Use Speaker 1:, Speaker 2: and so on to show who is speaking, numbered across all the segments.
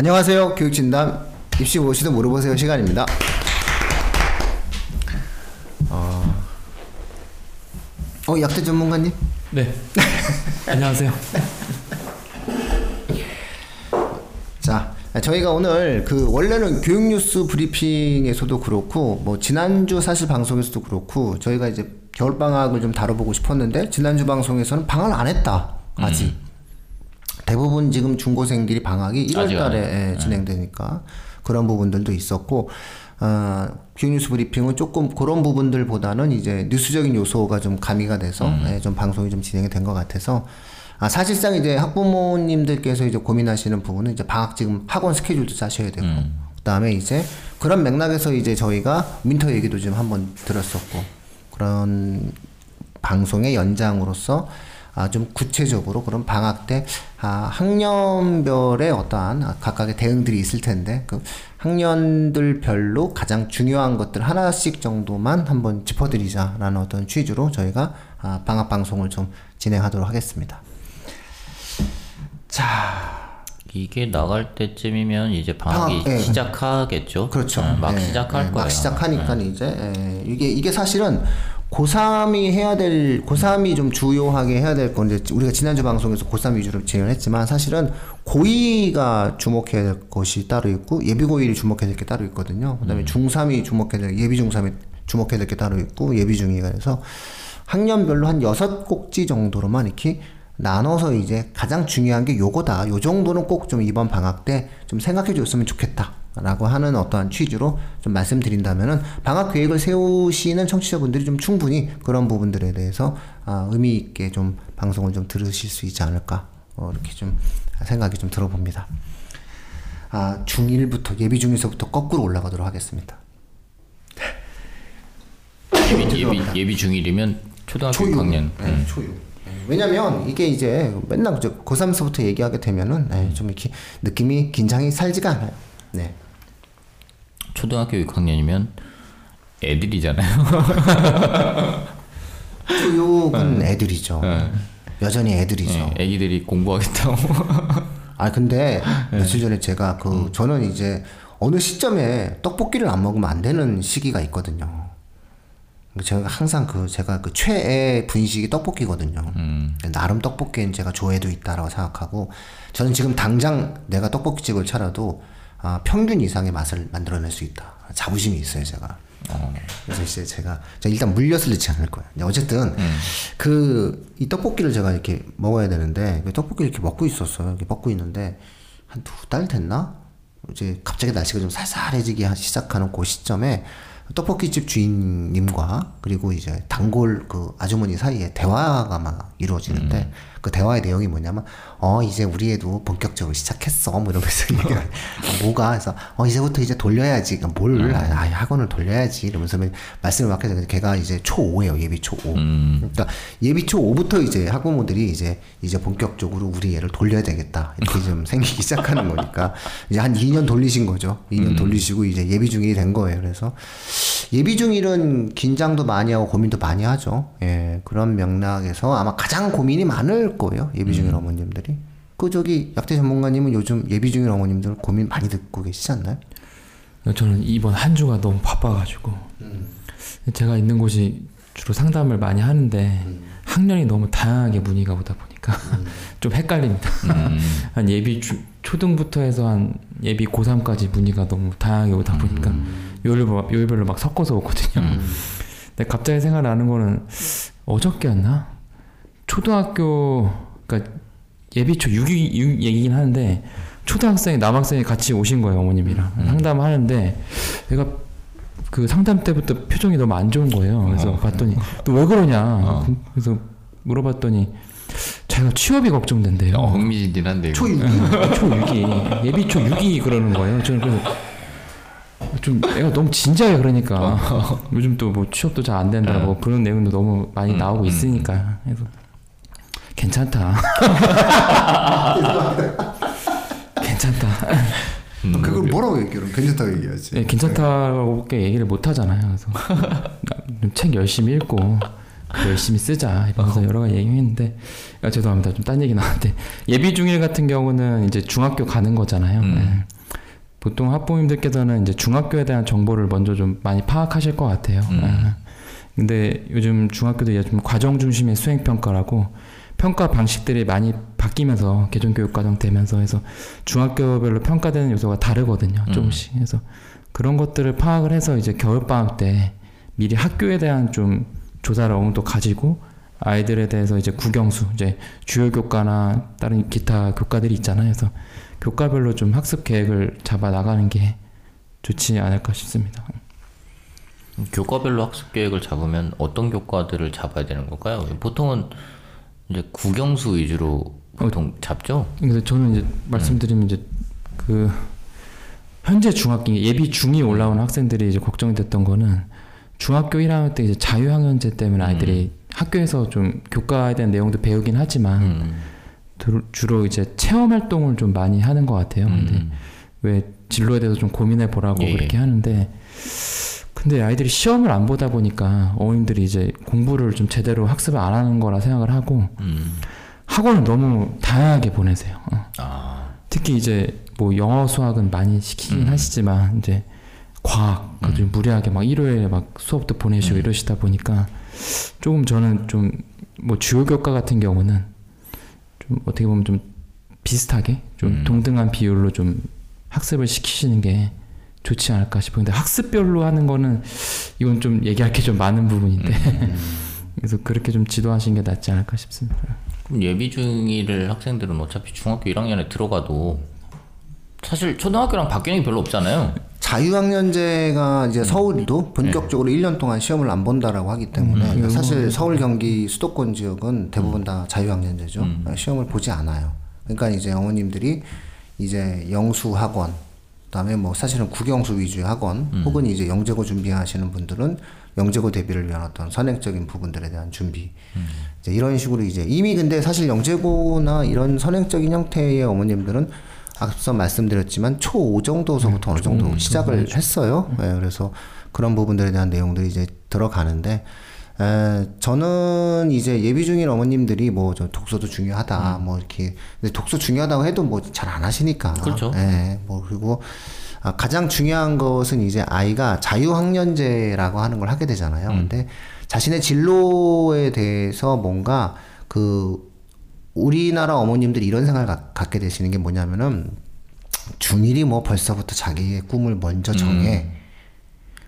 Speaker 1: 안녕하세요. 교육진담 입시 무엇이든 물어보세요 시간입니다. 어, 어 약대 전문가님?
Speaker 2: 네. 안녕하세요.
Speaker 1: 자, 저희가 오늘 그 원래는 교육 뉴스 브리핑에서도 그렇고 뭐 지난주 사실 방송에서도 그렇고 저희가 이제 겨울 방학을 좀 다뤄보고 싶었는데 지난주 방송에서는 방학을 안 했다 아직. 음. 대부분 지금 중고생들이 방학이 1월달에 예, 진행되니까 그런 부분들도 있었고 어, 교육뉴스 브리핑은 조금 그런 부분들보다는 이제 뉴스적인 요소가 좀 가미가 돼서 음. 예, 좀 방송이 좀 진행이 된 것 같아서 아, 사실상 이제 학부모님들께서 이제 고민하시는 부분은 이제 방학 지금 학원 스케줄도 짜셔야 되고 음. 그다음에 이제 그런 맥락에서 이제 저희가 winter 얘기도 좀 한번 들었었고 그런 방송의 연장으로서 아, 좀 구체적으로 그런 방학 때 아, 학년별의 어떠한 각각의 대응들이 있을 텐데 그 학년들별로 가장 중요한 것들 하나씩 정도만 한번 짚어드리자라는 어떤 취지로 저희가 아, 방학 방송을 좀 진행하도록 하겠습니다.
Speaker 3: 자, 이게 나갈 때쯤이면 이제 방학이 방학, 예. 시작하겠죠.
Speaker 1: 그렇죠.
Speaker 3: 네, 막 예, 시작할 예, 거예요.
Speaker 1: 막 시작하니까 네. 이제 예, 이게 이게 사실은 고3이 해야 될, 고3이 좀 주요하게 해야 될 건데, 우리가 지난주 방송에서 고3 위주로 진행을 했지만, 사실은 고2가 주목해야 될 것이 따로 있고, 예비 고1이 주목해야 될 게 따로 있거든요. 그 다음에 음. 중3이 주목해야 될, 예비 중3이 주목해야 될 게 따로 있고, 예비 중이가 돼서, 학년별로 한 여섯 꼭지 정도로만 이렇게 나눠서 이제 가장 중요한 게 요거다. 요 정도는 꼭 좀 이번 방학 때 좀 생각해 줬으면 좋겠다. 라고 하는 어떠한 취지로 좀 말씀드린다면은 방학 계획을 세우시는 청취자분들이 좀 충분히 그런 부분들에 대해서 아, 의미 있게 좀 방송을 좀 들으실 수 있지 않을까 어, 이렇게 좀 생각이 좀 들어봅니다. 아, 중1부터 예비 중에서부터 거꾸로 올라가도록 하겠습니다.
Speaker 3: 예비, 예비, 예비 중1이면 초등학교 초육, 6학년.
Speaker 1: 네, 음. 초육. 왜냐면 이게 이제 맨날 고3서부터 얘기하게 되면은 네, 좀 이렇게 느낌이 긴장이 살지가 않아요. 네.
Speaker 3: 초등학교 6학년이면 애들이잖아요.
Speaker 1: 교육은 네. 애들이죠. 네. 여전히 애들이죠. 네,
Speaker 3: 애기들이 공부하겠다고.
Speaker 1: 아 근데 네. 며칠 전에 제가 그 음. 저는 이제 어느 시점에 떡볶이를 안 먹으면 안 되는 시기가 있거든요. 제가 항상 그 제가 그 최애 분식이 떡볶이거든요. 음. 나름 떡볶이엔 제가 조회도 있다라고 생각하고 저는 지금 당장 내가 떡볶이집을 차려도 아, 평균 이상의 맛을 만들어낼 수 있다. 자부심이 있어요, 제가. 어. 그래서 이제 제가, 제가 일단 물엿을 넣지 않을 거예요. 어쨌든, 음. 그, 이 떡볶이를 제가 이렇게 먹어야 되는데, 그 떡볶이를 이렇게 먹고 있었어요. 이렇게 먹고 있는데, 한 두 달 됐나? 이제 갑자기 날씨가 좀 쌀쌀해지기 시작하는 그 시점에, 떡볶이집 주인님과 그리고 이제 단골 그 아주머니 사이에 대화가 막 이루어지는데 음. 그 대화의 내용이 뭐냐면 어 이제 우리 애도 본격적으로 시작했어 뭐 이러면서 얘기를 아, 뭐가 해서 어 이제부터 이제 돌려야지 그러니까 뭘 음. 아, 학원을 돌려야지 이러면서 말씀을 막 해서 걔가 이제 초5예요 예비 초5 음. 그러니까 예비 초5부터 이제 학부모들이 이제 이제 본격적으로 우리 애를 돌려야 되겠다 이렇게 좀 생기기 시작하는 거니까 이제 한 2년 돌리신 거죠 2년 음. 돌리시고 이제 예비 중이 된 거예요 그래서 예비 중일은 긴장도 많이 하고 고민도 많이 하죠 예 그런 맥락에서 아마 가장 고민이 많을 거예요. 예비 중인 음. 어머님들이. 그 저기 약대 전문가님은 요즘 예비 중인 어머님들 고민 많이 듣고 계시지 않나요?
Speaker 2: 저는 이번 한 주가 너무 바빠가지고 음. 제가 있는 곳이 주로 상담을 많이 하는데 음. 학년이 너무 다양하게 문의가 오다 보니까 음. 좀 헷갈립니다. 음. 한 예비 주, 초등부터 해서 한 예비 고3까지 문의가 너무 다양하게 오다 보니까 음. 요일별로, 요일별로 막 섞어서 오거든요. 근데 갑자기 생각나는 거는 어저께였나? 초등학교 그러니까 예비초 6위 6 얘기긴 하는데 초등학생이 남학생이 같이 오신 거예요 어머님이랑 음. 상담하는데 내가 그 상담 때부터 표정이 너무 안 좋은 거예요. 그래서 어. 봤더니 또 왜 그러냐. 어. 그래서 물어봤더니 자기가 취업이 걱정된대요.
Speaker 3: 어, 흥미진진 한데.
Speaker 1: 초6기?
Speaker 2: 초6기. 예비 초6기 그러는 거예요. 저는 그래서 좀 애가 너무 진지하게 그러니까 어. 요즘 또 뭐 취업도 잘 안 된다 뭐 그런 내용도 너무 많이 음, 나오고 음, 있으니까 그래서 괜찮다. 괜찮다.
Speaker 1: 음, 그걸 뭐라고 얘기해? 괜찮다고 얘기하지.
Speaker 2: 네, 괜찮다고 얘기를 못 하잖아요. 그래서 책 열심히 읽고 열심히 쓰자 이러면서 여러 가지 얘기했는데 아, 죄송합니다 좀 딴 얘기 나왔는데 예비 중일 같은 경우는 이제 중학교 가는 거잖아요.
Speaker 3: 음.
Speaker 2: 네. 보통 학부모님들께서는 이제 중학교에 대한 정보를 먼저 좀 많이 파악하실 것 같아요.
Speaker 3: 음.
Speaker 2: 아, 근데 요즘 중학교도 이제 좀 과정 중심의 수행 평가라고 평가 방식들이 많이 바뀌면서 개정 교육 과정 되면서 해서 중학교별로 평가되는 요소가 다르거든요.
Speaker 3: 음.
Speaker 2: 조금씩. 그래서 그런 것들을 파악을 해서 이제 겨울 방학 때 미리 학교에 대한 좀 조사를 어느 정도 가지고 아이들에 대해서 이제 국영수 이제 주요 교과나 다른 기타 교과들이 있잖아요. 그래서 교과별로 좀 학습 계획을 잡아 나가는 게 좋지 않을까 싶습니다.
Speaker 3: 교과별로 학습 계획을 잡으면 어떤 교과들을 잡아야 되는 걸까요? 보통은 이제 국영수 위주로 보통 잡죠.
Speaker 2: 그래서 저는 이제 말씀드리면 이제 그 현재 중학교 예비 중이 올라오는 학생들이 이제 걱정됐던 거는 중학교 1학년 때 이제 자유학년제 때문에 아이들이 학교에서 좀 교과에 대한 내용도 배우긴 하지만
Speaker 3: 음.
Speaker 2: 주- 주로 이제 체험 활동을 좀 많이 하는 것 같아요. 근데
Speaker 3: 음.
Speaker 2: 왜 진로에 대해서 좀 고민해 보라고
Speaker 3: 예,
Speaker 2: 그렇게 하는데 근데 아이들이 시험을 안 보다 보니까 어머님들이 이제 공부를 좀 제대로 학습을 안 하는 거라 생각을 하고
Speaker 3: 음.
Speaker 2: 학원을 너무 다양하게 보내세요. 어.
Speaker 3: 아.
Speaker 2: 특히 이제 뭐 영어 수학은 많이 시키긴
Speaker 3: 음.
Speaker 2: 하시지만 이제 과학 아주 무리하게 막 일요일에 막 수업도 보내시고
Speaker 3: 음.
Speaker 2: 이러시다 보니까 조금 저는 좀 뭐 주요 교과 같은 경우는 좀 어떻게 보면 좀 비슷하게 좀
Speaker 3: 음.
Speaker 2: 동등한 비율로 좀 학습을 시키시는 게 좋지 않을까 싶어요. 근데 학습별로 하는 거는 이건 좀 얘기할 게 좀 많은 부분인데
Speaker 3: 음.
Speaker 2: 그래서 그렇게 좀 지도하시는 게 낫지 않을까 싶습니다.
Speaker 3: 그럼 예비 중일 학생들은 어차피 중학교 1학년에 들어가도 사실 초등학교랑 바뀌는 게 별로 없잖아요.
Speaker 1: 자유학년제가
Speaker 2: 음.
Speaker 1: 이제 서울도 본격적으로
Speaker 2: 네.
Speaker 1: 1년 동안 시험을 안 본다라고 하기 때문에
Speaker 2: 음.
Speaker 1: 사실 서울 경기 수도권 지역은 대부분 다 자유학년제죠.
Speaker 3: 음.
Speaker 1: 시험을 보지 않아요. 그러니까 이제 어머님들이 이제 영수 학원 그다음에 뭐 사실은 국영수 위주의 학원
Speaker 3: 음.
Speaker 1: 혹은 이제 영재고 준비하시는 분들은 영재고 대비를 위한 어떤 선행적인 부분들에 대한 준비
Speaker 3: 음.
Speaker 1: 이제 이런 식으로 이제 이미 근데 사실 영재고나 이런 선행적인 형태의 어머님들은 앞서 말씀드렸지만 초5 정도서부터 어느 정도 시작을 했어요. 예, 그래서 그런 부분들에 대한 내용들이 이제 들어가는데 에, 저는 이제 예비 중인 어머님들이 뭐 저 독서도 중요하다 뭐 이렇게 근데 독서 중요하다고 해도 뭐 잘 안 하시니까
Speaker 3: 그렇죠.
Speaker 1: 예, 뭐 그리고 아, 가장 중요한 것은 이제 아이가 자유학년제라고 하는 걸 하게 되잖아요. 근데 자신의 진로에 대해서 뭔가 그 우리나라 어머님들이 이런 생각을 가- 갖게 되시는 게 뭐냐면은 중일이 뭐 벌써부터 자기의 꿈을 먼저 정해.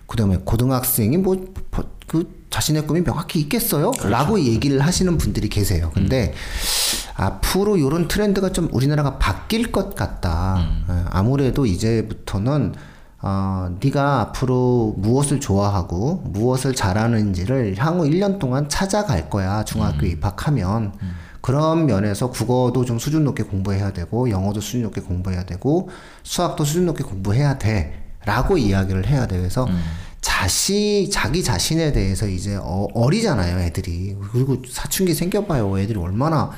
Speaker 1: 그다음에 고등학생이 뭐그 자신의 꿈이 명확히 있겠어요? 라고 얘기를 하시는 분들이 계세요. 근데 앞으로 이런 트렌드가 좀 우리나라가 바뀔 것 같다. 예, 아무래도 이제부터는 어, 네가 앞으로 무엇을 좋아하고 무엇을 잘하는지를 향후 1년 동안 찾아갈 거야. 중학교 입학하면. 그런 면에서 국어도 좀 수준 높게 공부해야 되고 영어도 수준 높게 공부해야 되고 수학도 수준 높게 공부해야 돼. 라고 이야기를 해야 돼. 그래서 자시 자기 자신에 대해서 이제 어, 어리잖아요, 애들이. 그리고 사춘기 생겨봐요. 애들이 얼마나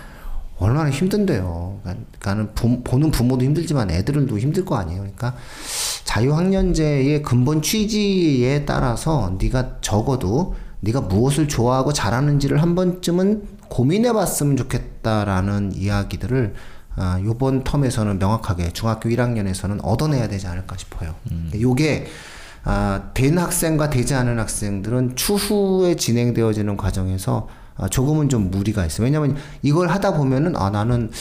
Speaker 1: 얼마나 힘든데요. 그러니까는 부, 보는 부모도 힘들지만 애들도 힘들 거 아니에요. 그러니까 자유학년제의 근본 취지에 따라서 네가 적어도 네가 무엇을 좋아하고 잘하는지를 한 번쯤은 고민해봤으면 좋겠다라는 이야기들을 아, 요번 텀에서는 명확하게 중학교 1학년에서는 얻어내야 되지 않을까 싶어요. 요게 아, 된 학생과 되지 않은 학생들은 추후에 진행되어지는 과정에서 아, 조금은 좀 무리가 있어요. 왜냐면 이걸 하다 보면은 아 나는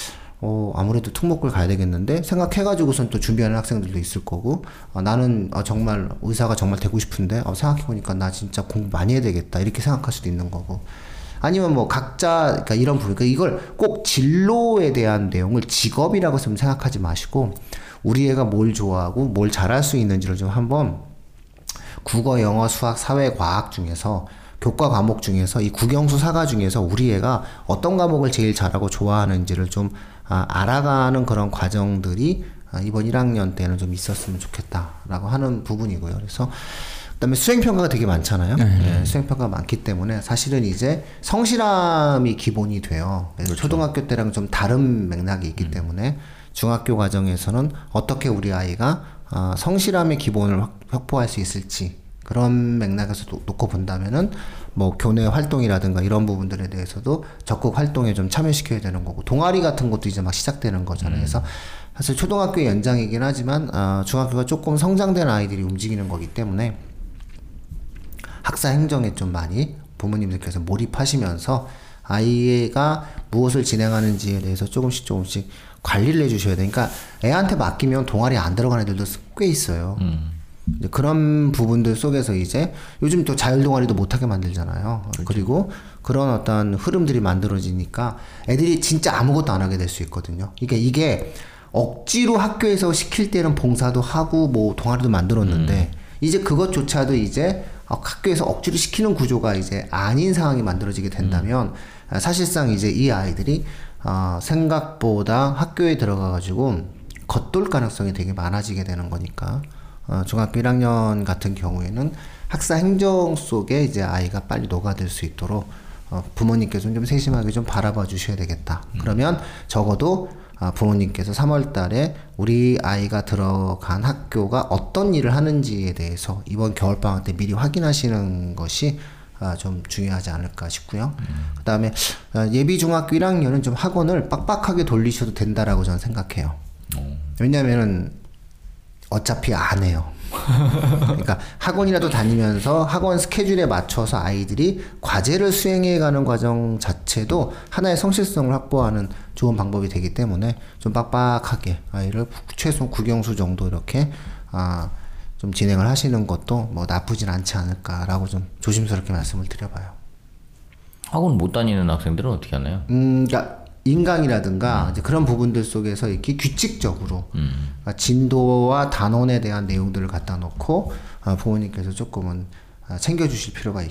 Speaker 1: 어 아무래도 특목을 가야 되겠는데 생각해가지고선 또 준비하는 학생들도 있을 거고 아, 나는 아, 정말 의사가 정말 되고 싶은데 아, 생각해보니까 나 진짜 공부 많이 해야 되겠다 이렇게 생각할 수도 있는 거고 아니면 뭐 각자 그러니까 이런 부분 그러니까 이걸 꼭 진로에 대한 내용을 직업이라고 좀 생각하지 마시고 우리 애가 뭘 좋아하고 뭘 잘할 수 있는지를 좀 한번 국어, 영어, 수학, 사회, 과학 중에서 교과 과목 중에서 이 국영수 사과 중에서 우리 애가 어떤 과목을 제일 잘하고 좋아하는지를 좀 아, 알아가는 그런 과정들이 아, 이번 1학년 때는 좀 있었으면 좋겠다라고 하는 부분이고요. 그래서 그다음에 수행평가가 되게 많잖아요. 예, 수행평가가 많기 때문에 사실은 이제 성실함이 기본이 돼요. 그래서 초등학교 때랑 좀 다른 맥락이 있기 때문에 중학교 과정에서는 어떻게 우리 아이가 아, 성실함의 기본을 확- 확보할 수 있을지 그런 맥락에서 놓- 놓고 본다면은 뭐 교내 활동이라든가 이런 부분들에 대해서도 적극 활동에 좀 참여시켜야 되는 거고 동아리 같은 것도 이제 막 시작되는 거잖아요. 그래서 사실 초등학교 연장이긴 하지만 아, 중학교가 조금 성장된 아이들이 움직이는 거기 때문에 학사 행정에 좀 많이 부모님들께서 몰입하시면서 아이가 무엇을 진행하는지에 대해서 조금씩 조금씩 관리를 해주셔야 되니까 애한테 맡기면 동아리 안 들어가는 애들도 꽤 있어요. 이제 그런 부분들 속에서 이제 요즘 또 자율 동아리도 못하게 만들잖아요. 그리고 그런 어떤 흐름들이 만들어지니까 애들이 진짜 아무것도 안 하게 될 수 있거든요. 이게 이게 억지로 학교에서 시킬 때는 봉사도 하고 뭐 동아리도 만들었는데 이제 그것조차도 이제 어, 학교에서 억지로 시키는 구조가 이제 아닌 상황이 만들어지게 된다면 아, 사실상 이제 이 아이들이 어, 생각보다 학교에 들어가가지고 겉돌 가능성이 되게 많아지게 되는 거니까 어, 중학교 1학년 같은 경우에는 학사 행정 속에 이제 아이가 빨리 녹아들 수 있도록 어, 부모님께서 좀 세심하게 좀 바라봐 주셔야 되겠다. 그러면 적어도 아, 부모님께서 3월 달에 우리 아이가 들어간 학교가 어떤 일을 하는지에 대해서 이번 겨울방학 때 미리 확인하시는 것이 아, 좀 중요하지 않을까 싶고요. 그 다음에 예비 중학교 1학년은 좀 학원을 빡빡하게 돌리셔도 된다라고 저는 생각해요. 왜냐면은 어차피 안 해요. 그러니까 학원이라도 다니면서 학원 스케줄에 맞춰서 아이들이 과제를 수행해 가는 과정 자체도 하나의 성실성을 확보하는 좋은 방법이 되기 때문에 좀 빡빡하게 아이를 최소 국영수 정도 이렇게 아, 좀 진행을 하시는 것도 뭐 나쁘진 않지 않을까라고 좀 조심스럽게 말씀을 드려봐요.
Speaker 3: 학원 못 다니는 학생들은 어떻게 하나요?
Speaker 1: 음, 그러니까 인강이라든가 이제 그런 부분들 속에서 이렇게 규칙적으로 그러니까 진도와 단원에 대한 내용들을 갖다 놓고 아, 부모님께서 조금은 아, 챙겨주실 필요가 있,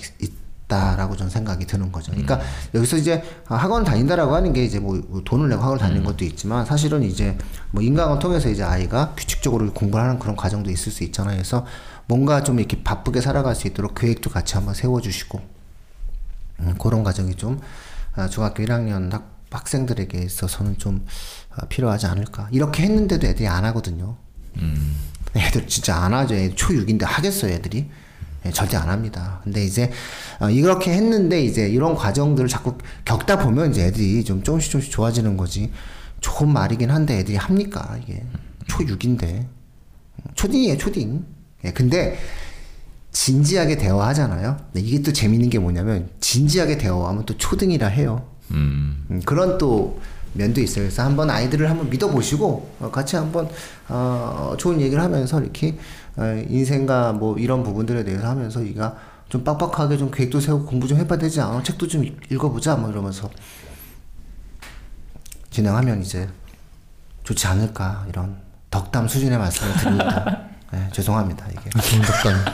Speaker 1: 있다라고 저는 생각이 드는 거죠. 그러니까 여기서 이제 아, 학원 다닌다라고 하는 게 이제 뭐 돈을 내고 학원 다니는 것도 있지만 사실은 이제 뭐 인강을 통해서 이제 아이가 규칙적으로 공부를 하는 그런 과정도 있을 수 있잖아요. 그래서 뭔가 좀 이렇게 바쁘게 살아갈 수 있도록 계획도 같이 한번 세워주시고 음, 그런 과정이 좀 아, 중학교 1학년 학, 학생들에게 있어서는 좀 아, 필요하지 않을까. 이렇게 했는데도 애들이 안 하거든요. 애들 진짜 안 하죠. 애들 초6인데 하겠어요, 애들이? 예, 절대 안 합니다. 근데 이제 어, 이렇게 했는데 이제 이런 과정들을 자꾸 겪다 보면 이제 애들이 좀 조금씩 조금씩 좋아지는 거지. 좋은 말이긴 한데 애들이 합니까, 이게. 초6인데. 초딩이에요, 초딩. 예, 근데 진지하게 대화하잖아요. 이게 또 재밌는 게 뭐냐면 진지하게 대화하면 또 초등이라 해요. 음, 그런 또 면도 있어요. 그래서 한번 아이들을 한번 믿어보시고 어, 같이 한번 어, 좋은 얘기를 하면서 이렇게 어, 인생과 뭐 이런 부분들에 대해서 하면서 이가 좀 빡빡하게 좀 계획도 세우고 공부 좀 해봐야 되지 않아? 책도 좀 읽어보자 뭐 이러면서 진행하면 이제 좋지 않을까 이런 덕담 수준의 말씀을 드립니다. 네, 죄송합니다 이게.
Speaker 2: 좋은 덕담.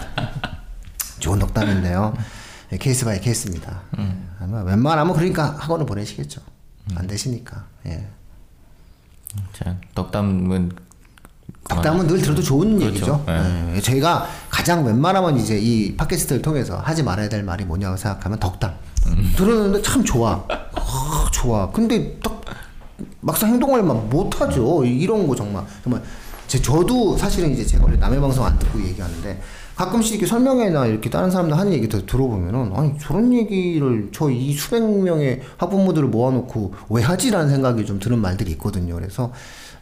Speaker 1: 좋은 덕담인데요. 예, case by case입니다. 아마 웬만하면 그러니까 학원을 보내시겠죠. 안 되시니까. 예.
Speaker 3: 자, 덕담은
Speaker 1: 덕담은 늘 들어도 좋은
Speaker 3: 그렇죠.
Speaker 1: 얘기죠.
Speaker 3: 네.
Speaker 1: 예. 저희가 가장 웬만하면 이제 이 팟캐스트를 통해서 하지 말아야 될 말이 뭐냐고 생각하면 덕담. 들었는데 참 좋아. 아, 좋아. 근데 딱 막상 행동을 막 못하죠. 이런 거 정말 정말 제 저도 사실은 이제 제가 원래 남의 방송 안 듣고 얘기하는데 가끔씩 이렇게 설명회나 이렇게 다른 사람들 하는 얘기 들- 들어보면은 아니 저런 얘기를 저 이 수백 명의 학부모들을 모아놓고 왜 하지라는 생각이 좀 드는 말들이 있거든요. 그래서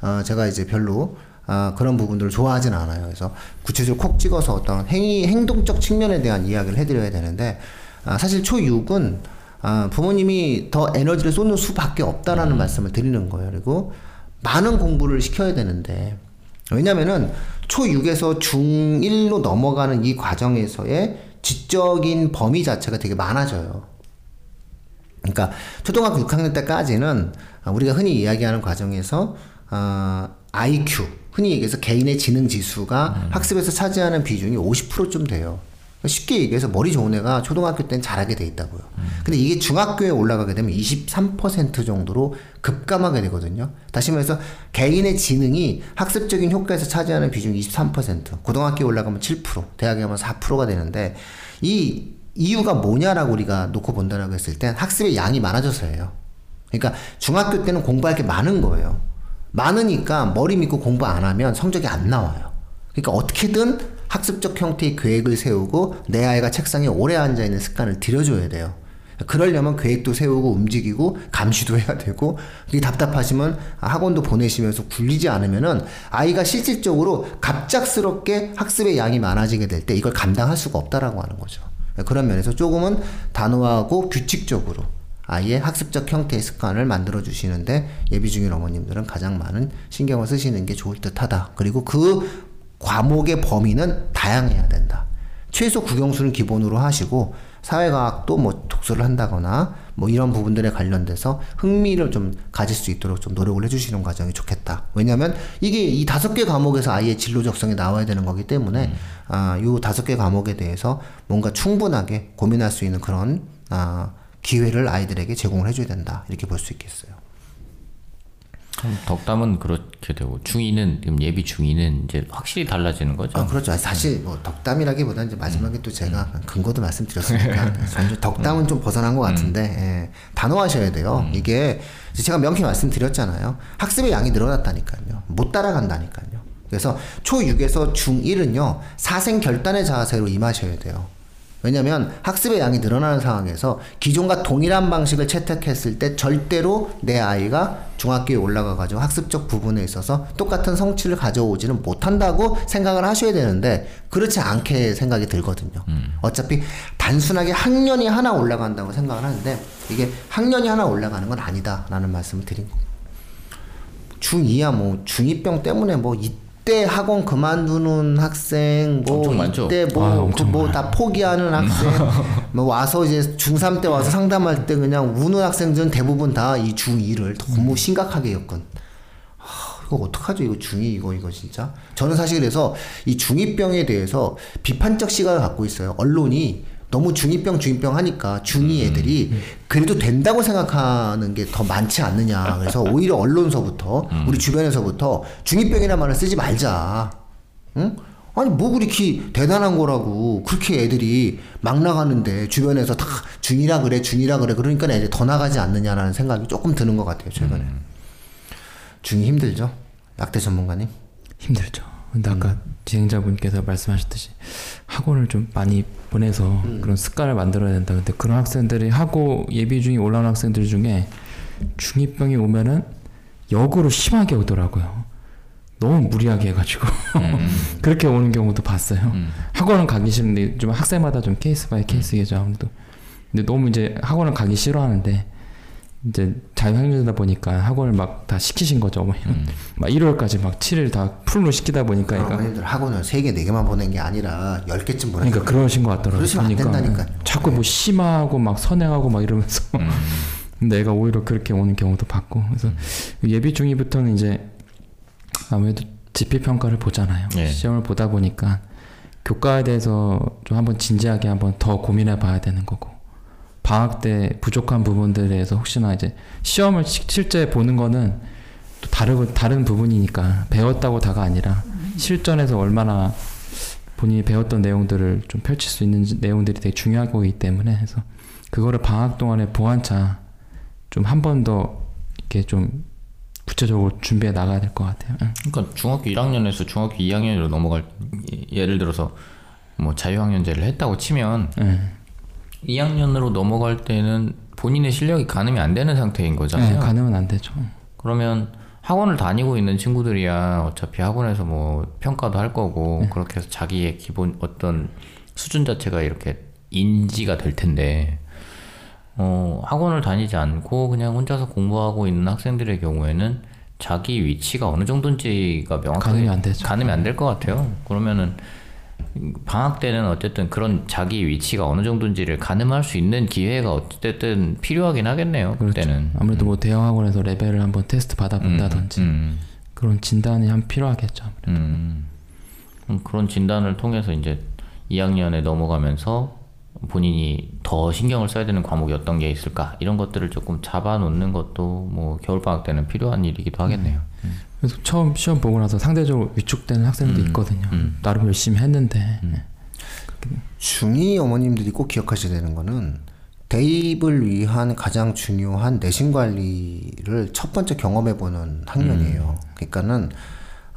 Speaker 1: 어, 제가 이제 별로 아, 그런 부분들을 좋아하진 않아요. 그래서 구체적으로 콕 찍어서 어떤 행위, 행동적 측면에 대한 이야기를 해드려야 되는데, 아, 사실 초6은 아, 부모님이 더 에너지를 쏟는 수밖에 없다라는 말씀을 드리는 거예요. 그리고 많은 공부를 시켜야 되는데, 왜냐면은 초6에서 중1로 넘어가는 이 과정에서의 지적인 범위 자체가 되게 많아져요. 그러니까 초등학교 6학년 때까지는 아, 우리가 흔히 이야기하는 과정에서 아, IQ 흔히 얘기해서 개인의 지능 지수가 학습에서 차지하는 비중이 50%좀 돼요. 쉽게 얘기해서 머리 좋은 애가 초등학교 때는 잘하게 돼 있다고요. 근데 이게 중학교에 올라가게 되면 23% 정도로 급감하게 되거든요. 다시 말해서 개인의 지능이 학습적인 효과에서 차지하는 비중이 23%, 고등학교에 올라가면 7%, 대학에 가면 4%가 되는데 이 이유가 뭐냐라고 우리가 놓고 본다라고 했을 땐 학습의 양이 많아져서예요. 그러니까 중학교 때는 공부할 게 많은 거예요. 많으니까 머리 믿고 공부 안 하면 성적이 안 나와요. 그러니까 어떻게든 학습적 형태의 계획을 세우고 내 아이가 책상에 오래 앉아 있는 습관을 들여줘야 돼요. 그러려면 계획도 세우고 움직이고 감시도 해야 되고 그게 답답하시면 학원도 보내시면서 굴리지 않으면은 아이가 실질적으로 갑작스럽게 학습의 양이 많아지게 될 때 이걸 감당할 수가 없다라고 하는 거죠. 그런 면에서 조금은 단호하고 규칙적으로 아이의 학습적 형태의 습관을 만들어 주시는데 예비 중인 어머님들은 가장 많은 신경을 쓰시는 게 좋을 듯하다. 그리고 그 과목의 범위는 다양해야 된다. 최소 국영수는 기본으로 하시고 사회과학도 뭐 독서를 한다거나 뭐 이런 부분들에 관련돼서 흥미를 좀 가질 수 있도록 좀 노력을 해주시는 과정이 좋겠다. 왜냐하면 이게 이 다섯 개 과목에서 아이의 진로 적성이 나와야 되는 거기 때문에 음. 아, 요 다섯 개 과목에 대해서 뭔가 충분하게 고민할 수 있는 그런 아, 기회를 아이들에게 제공을 해줘야 된다. 이렇게 볼 수 있겠어요.
Speaker 3: 덕담은 그렇게 되고 중이는 지금 예비 중이는 이제 확실히 달라지는 거죠.
Speaker 1: 아, 그렇죠. 사실 뭐 덕담이라기보다 이제 마지막에 또 제가 음. 근거도 말씀드렸으니까 덕담은 좀 벗어난 것 같은데 음. 예, 단호하셔야 돼요. 음. 이게 제가 명쾌히 말씀드렸잖아요. 학습의 양이 늘어났다니까요. 못 따라간다니까요. 그래서 초 6에서 중 1은요 사생 결단의 자세로 임하셔야 돼요. 왜냐면 학습의 양이 늘어나는 상황에서 기존과 동일한 방식을 채택했을 때 절대로 내 아이가 중학교에 올라가 가지고 학습적 부분에 있어서 똑같은 성취를 가져오지는 못한다고 생각을 하셔야 되는데 그렇지 않게 생각이 들거든요. 음. 어차피 단순하게 학년이 하나 올라간다고 생각을 하는데 이게 학년이 하나 올라가는 건 아니다라는 말씀을 드린 겁니다. 중2야 뭐 중2병 때문에 뭐 이 때 학원 그만두는 학생 뭐 이때 뭐뭐다 아, 포기하는 학생. 뭐 와서 이제 중3 때 와서 상담할 때 그냥 우는 학생들은 대부분 다 이 중2를 너무 심각하게 겪은. 하, 이거 어떡하죠? 이거 중2 이거 이거 진짜? 저는 사실 그래서 이 중2병에 대해서 비판적 시각을 갖고 있어요. 언론이 너무 중2병 중2병 하니까 중2 음. 애들이 그래도 된다고 생각하는 게 더 많지 않느냐. 그래서 오히려 언론서부터 음. 우리 주변에서부터 중2병이라는 말을 쓰지 말자. 응? 아니 뭐 그렇게 대단한 거라고 그렇게 애들이 막 나가는데 주변에서 다 중이라 그래 중이라 그래 그러니까 애들이 더 나가지 않느냐라는 생각이 조금 드는 것 같아요 최근에 음. 중이 힘들죠 약대 전문가님
Speaker 2: 힘들죠 근데 아까 음. 진행자분께서 말씀하셨듯이 학원을 좀 많이 보내서 음. 그런 습관을 만들어야 된다. 근데 그런 학생들이 하고 예비 중에 올라오는 학생들 중에 중2병이 오면은 역으로 심하게 오더라고요. 너무 무리하게 해가지고 음. 그렇게 오는 경우도 봤어요. 음. 학원은 가기 싫은데 좀 학생마다 좀 case by case겠죠 아무래도. 근데 너무 이제 학원을 가기 싫어하는데 이제 자유학년이다 보니까 학원을 막 다 시키신 거죠. 어머니는 음. 막 1월까지 막 7일 다 full로 시키다 보니까
Speaker 1: 그러니까 어머님들 학원을 3개 4개만 보낸 게 아니라 10개쯤 보낸
Speaker 2: 그러니까 그러신 것 같더라고요.
Speaker 1: 그러시면 안 된다니까
Speaker 2: 자꾸 뭐 심하고 막 선행하고 막 이러면서. 음. 내가 오히려 그렇게 오는 경우도 봤고. 그래서 음. 예비 중위부터는 이제 아무래도 지필 평가를 보잖아요. 네. 시험을 보다 보니까 교과에 대해서 좀 한번 진지하게 한번 더 고민해 봐야 되는 거고 방학 때 부족한 부분들에 대해서 혹시나 이제 시험을 실제 보는 거는 또 다르고 다른 부분이니까 배웠다고 다가 아니라 실전에서 얼마나 본인이 배웠던 내용들을 좀 펼칠 수 있는 내용들이 되게 중요한 거기 때문에 해서 그거를 방학 동안에 보완차 좀 한 번 더 이렇게 좀 구체적으로 준비해 나가야 될 것 같아요. 응.
Speaker 3: 그러니까 중학교 1학년에서 중학교 2학년으로 넘어갈 예를 들어서 뭐 자유학년제를 했다고 치면 응. 2학년으로 넘어갈 때는 본인의 실력이 가늠이 안 되는 상태인 거잖아요. 네,
Speaker 2: 가늠은 안 되죠.
Speaker 3: 그러면 학원을 다니고 있는 친구들이야 어차피 학원에서 뭐 평가도 할 거고 네. 그렇게 해서 자기의 기본 어떤 수준 자체가 이렇게 인지가 될 텐데 어, 학원을 다니지 않고 그냥 혼자서 공부하고 있는 학생들의 경우에는 자기 위치가 어느 정도인지가 명확하게 가늠이 안 되죠. 가늠이 안 될 것 같아요. 그러면은 방학 때는 어쨌든 그런 자기 위치가 어느 정도인지를 가늠할 수 있는 기회가 어쨌든 필요하긴 하겠네요. 그렇죠. 그때는
Speaker 2: 아무래도 뭐 음. 대형 학원에서 레벨을 한번 테스트 받아본다든지 음, 음. 그런 진단이 한 필요하겠죠. 아무래도 음.
Speaker 3: 그런 진단을 통해서 이제 2학년에 넘어가면서 본인이 더 신경을 써야 되는 과목이 어떤 게 있을까 이런 것들을 조금 잡아놓는 것도 뭐 겨울 방학 때는 필요한 일이기도 하겠네요. 음.
Speaker 2: 그래서 처음 시험 보고 나서 상대적으로 위축되는 학생도 음, 있거든요. 음. 나름 열심히 했는데. 음. 네.
Speaker 1: 중이 어머님들이 꼭 기억하셔야 되는 거는 대입을 위한 가장 중요한 내신 관리를 첫 번째 경험해 보는 학년이에요. 음. 그러니까는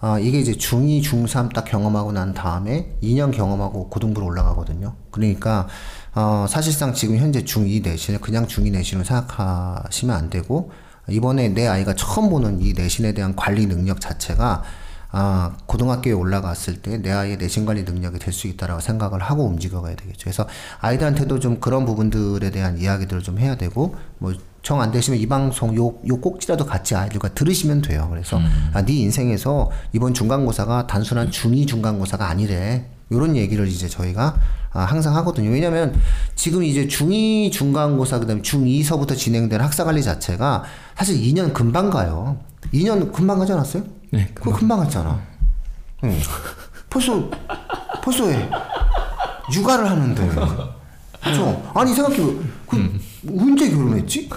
Speaker 1: 아, 이게 이제 중2, 중3 딱 경험하고 난 다음에 2년 경험하고 고등부로 올라가거든요. 그러니까, 어, 사실상 지금 현재 중2 내신을 그냥 중2 내신으로 생각하시면 안 되고, 이번에 내 아이가 처음 보는 이 내신에 대한 관리 능력 자체가 아, 고등학교에 올라갔을 때 내 아이의 내신 관리 능력이 될 수 있다라고 생각을 하고 움직여가야 되겠죠. 그래서 아이들한테도 좀 그런 부분들에 대한 이야기들을 좀 해야 되고, 뭐, 정 안 되시면 이 방송 요, 요 꼭지라도 같이 아이들과 들으시면 돼요. 그래서, 아, 네 인생에서 이번 중간고사가 단순한 중2 중간고사가 아니래. 요런 얘기를 이제 저희가 아, 항상 하거든요. 왜냐면 지금 이제 중2 중간고사, 그 다음에 중2서부터 진행되는 학사 관리 자체가 사실 2년 금방 가요. 2년 금방 가지 않았어요?
Speaker 2: 네,
Speaker 1: 그거 금방 갔잖아. 응. 벌써 벌써 왜 육아를 하는데. 그죠? 아니 생각해 그 언제 결혼했지?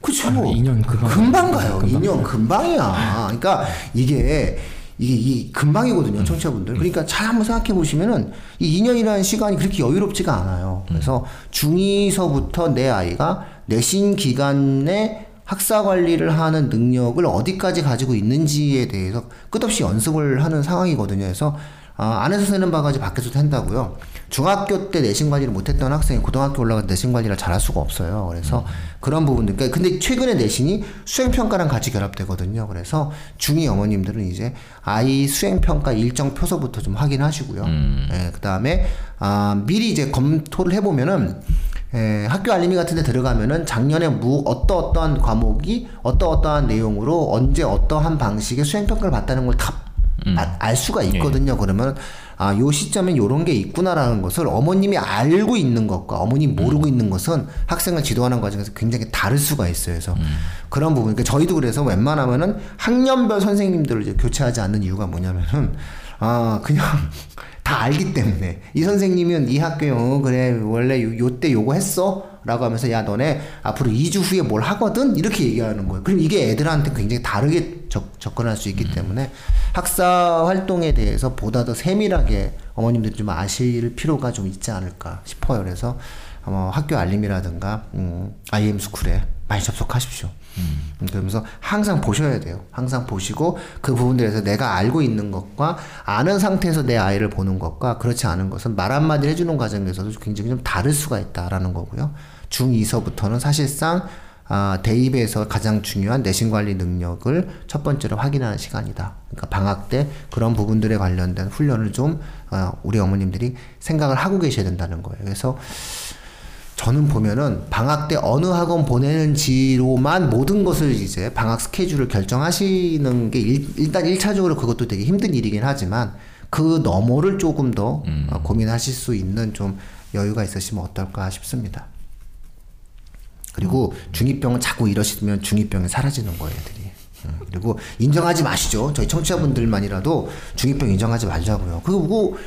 Speaker 1: 그쵸?
Speaker 2: 아, 2년 금방.
Speaker 1: 금방 가요. 2년 금방이야. 그러니까 이게 이게 이 금방이거든요, 청취자분들. 그러니까 잘 한번 생각해 보시면은 이 2년이라는 시간이 그렇게 여유롭지가 않아요. 그래서 중2서부터 내 아이가 내신 기간에 학사 관리를 하는 능력을 어디까지 가지고 있는지에 대해서 끝없이 연습을 하는 상황이거든요. 그래서 아, 안에서 쓰는 바가지 밖에서도 한다고요. 중학교 때 내신 관리를 못했던 학생이 고등학교 올라가서 내신 관리를 잘할 수가 없어요. 그래서 그런 부분들. 그러니까 근데 최근에 내신이 수행 평가랑 같이 결합되거든요. 그래서 중이 어머님들은 이제 아이 수행 평가 일정 표서부터 좀 확인하시고요. 예, 그 다음에 아, 미리 이제 검토를 해보면은 에, 학교 알림이 같은 데 들어가면은 작년에 무, 어떠 어떠한 과목이 어떠 어떠한 내용으로 언제 어떠한 방식의 수행평가를 받다는 걸다 알 수가 있거든요. 그러면 아, 요 시점엔 요런 게 있구나라는 것을 어머님이 알고 있는 것과 어머님이 모르고 있는 것은 학생을 지도하는 과정에서 굉장히 다를 수가 있어요. 그래서 그런 부분. 그러니까 저희도 그래서 웬만하면은 학년별 선생님들을 이제 교체하지 않는 이유가 뭐냐면은 아, 그냥 다 알기 때문에 이 선생님은 이 학교에 어, 그래 원래 요, 요때 요거 했어 라고 하면서 야 너네 앞으로 2주 후에 뭘 하거든? 이렇게 얘기하는 거예요. 그럼 이게 애들한테 굉장히 다르게 접, 접근할 수 있기 때문에 학사 활동에 대해서 보다 더 세밀하게 어머님들이 좀 아실 필요가 좀 있지 않을까 싶어요. 그래서 어, 학교 알림이라든가 음, IM 스쿨에 많이 접속하십시오. 음, 그러면서 항상 보셔야 돼요. 항상 보시고 그 부분들에서 내가 알고 있는 것과 아는 상태에서 내 아이를 보는 것과 그렇지 않은 것은 말 한마디 해주는 과정에서도 굉장히 좀 다를 수가 있다라는 거고요. 중2서부터는 사실상 아, 대입에서 가장 중요한 내신 관리 능력을 첫 번째로 확인하는 시간이다. 그러니까 방학 때 그런 부분들에 관련된 훈련을 좀 어, 우리 어머님들이 생각을 하고 계셔야 된다는 거예요. 그래서 저는 보면은 방학 때 어느 학원 보내는지로만 모든 것을 이제 방학 스케줄을 결정하시는 게 일, 단 1차적으로 그것도 되게 힘든 일이긴 하지만 그 너머를 조금 더 어, 고민하실 수 있는 좀 여유가 있으시면 어떨까 싶습니다. 그리고 중2병은 자꾸 이러시면 중2병이 사라지는 거예요, 애들이. 음, 그리고 인정하지 마시죠. 저희 청취자분들만이라도 중2병 인정하지 말자고요. 그거,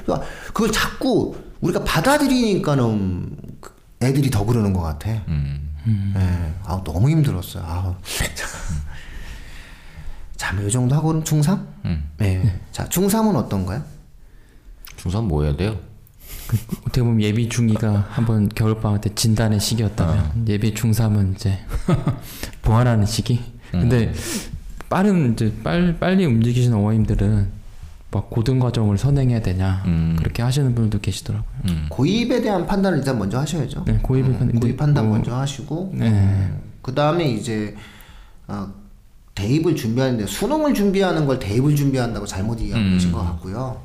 Speaker 1: 그걸 자꾸 우리가 받아들이니까는 애들이 더 그러는 것 같아. 음. 네. 아 너무 힘들었어요. 아 자, 뭐, 이 정도 하고는 중3?
Speaker 3: 음.
Speaker 1: 네. 자, 중3은 어떤가요?
Speaker 3: 중3 뭐 해야 돼요?
Speaker 2: 그, 어떻게 보면 예비 중2가 한번 겨울방학 때 진단의 시기였다면 예비 중3은 이제 보완하는 시기. 근데 빠른 이제 빨, 빨리 움직이시는 어머님들은 막 고등 과정을 선행해야 되냐
Speaker 3: 음.
Speaker 2: 그렇게 하시는 분들도 계시더라고요.
Speaker 3: 음.
Speaker 1: 고입에 대한 판단을 일단 먼저 하셔야죠.
Speaker 2: 네, 고입을
Speaker 1: 음,
Speaker 2: 판-
Speaker 1: 고입 판단
Speaker 2: 뭐-
Speaker 1: 먼저 하시고
Speaker 2: 네.
Speaker 1: 그 다음에 이제 어, 대입을 준비하는데 수능을 준비하는 걸 대입을 준비한다고 잘못 이해하고
Speaker 3: 음.
Speaker 1: 계신 것 같고요.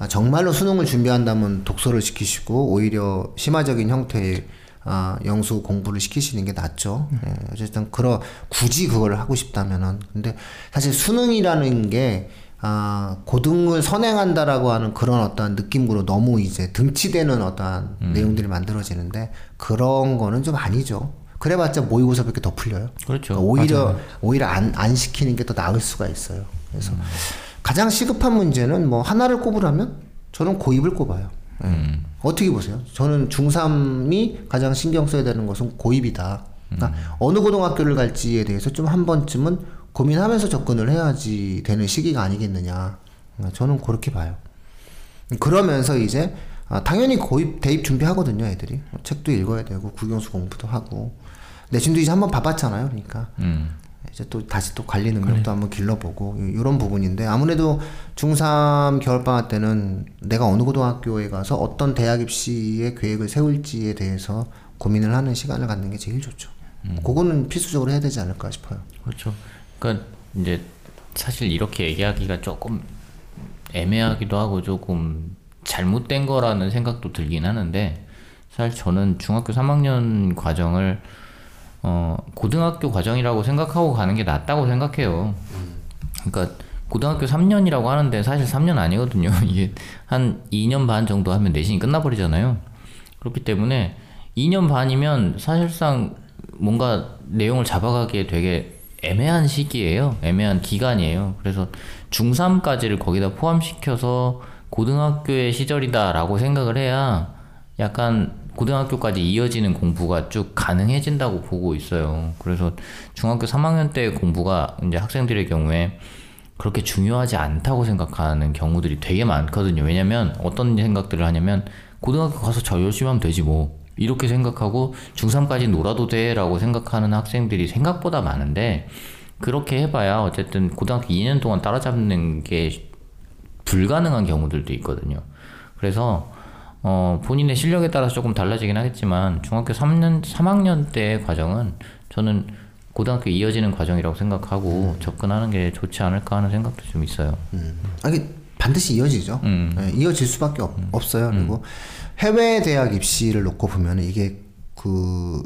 Speaker 1: 아, 정말로 수능을 준비한다면 독서를 시키시고 오히려 심화적인 형태의 아, 영수 공부를 시키시는 게 낫죠. 예, 어쨌든 그러 굳이 그걸 하고 싶다면은 근데 사실 수능이라는 게 아, 고등을 선행한다라고 하는 그런 어떠한 느낌으로 너무 이제 등치되는 어떠한 내용들이 만들어지는데 그런 거는 좀 아니죠. 그래봤자 모의고사밖에 더 풀려요.
Speaker 3: 그렇죠.
Speaker 1: 그러니까 오히려 오히려 안, 안 시키는 게 더 나을 수가 있어요. 그래서 가장 시급한 문제는 뭐 하나를 꼽으라면 저는 고입을 꼽아요. 예. 어떻게 보세요? 저는 중3이 가장 신경 써야 되는 것은 고입이다. 그러니까 어느 고등학교를 갈지에 대해서 좀 한 번쯤은 고민하면서 접근을 해야지 되는 시기가 아니겠느냐. 그러니까 저는 그렇게 봐요. 그러면서 이제 아, 당연히 고입 대입 준비하거든요, 애들이. 책도 읽어야 되고 국영수 공부도 하고 내신도 이제 한번 봐봤잖아요, 그러니까.
Speaker 3: 음.
Speaker 1: 이제 또 다시 또 관리 능력도 한번 길러보고 이런 부분인데 아무래도 중3 겨울방학 때는 내가 어느 고등학교에 가서 어떤 대학 입시의 계획을 세울지에 대해서 고민을 하는 시간을 갖는 게 제일 좋죠. 그거는 필수적으로 해야 되지 않을까 싶어요.
Speaker 3: 그렇죠. 그러니까 이제 사실 이렇게 얘기하기가 조금 애매하기도 하고 조금 잘못된 거라는 생각도 들긴 하는데 사실 저는 중학교 3학년 과정을 어 고등학교 과정이라고 생각하고 가는 게 낫다고 생각해요. 그러니까 고등학교 3년이라고 하는데 사실 3년 아니거든요. 이게 한 2년 반 정도 하면 내신이 끝나버리잖아요. 그렇기 때문에 2년 반이면 사실상 뭔가 내용을 잡아가기에 되게 애매한 시기예요. 애매한 기간이에요. 그래서 중3까지를 거기다 포함시켜서 고등학교의 시절이다라고 생각을 해야 약간 고등학교까지 이어지는 공부가 쭉 가능해진다고 보고 있어요. 그래서 중학교 3학년 때 공부가 이제 학생들의 경우에 그렇게 중요하지 않다고 생각하는 경우들이 되게 많거든요. 왜냐면 어떤 생각들을 하냐면 고등학교 가서 저 열심히 하면 되지 뭐. 이렇게 생각하고 중3까지 놀아도 돼라고 생각하는 학생들이 생각보다 많은데 그렇게 해봐야 어쨌든 고등학교 2년 동안 따라잡는 게 불가능한 경우들도 있거든요. 그래서 어, 본인의 실력에 따라서 조금 달라지긴 하겠지만 중학교 3년 3학년 때 과정은 저는 고등학교 이어지는 과정이라고 생각하고 접근하는 게 좋지 않을까 하는 생각도 좀 있어요.
Speaker 1: 음. 아, 이게 반드시 이어지죠.
Speaker 3: 음.
Speaker 1: 네, 이어질 수밖에 없, 없어요. 그리고 해외 대학 입시를 놓고 보면 이게 그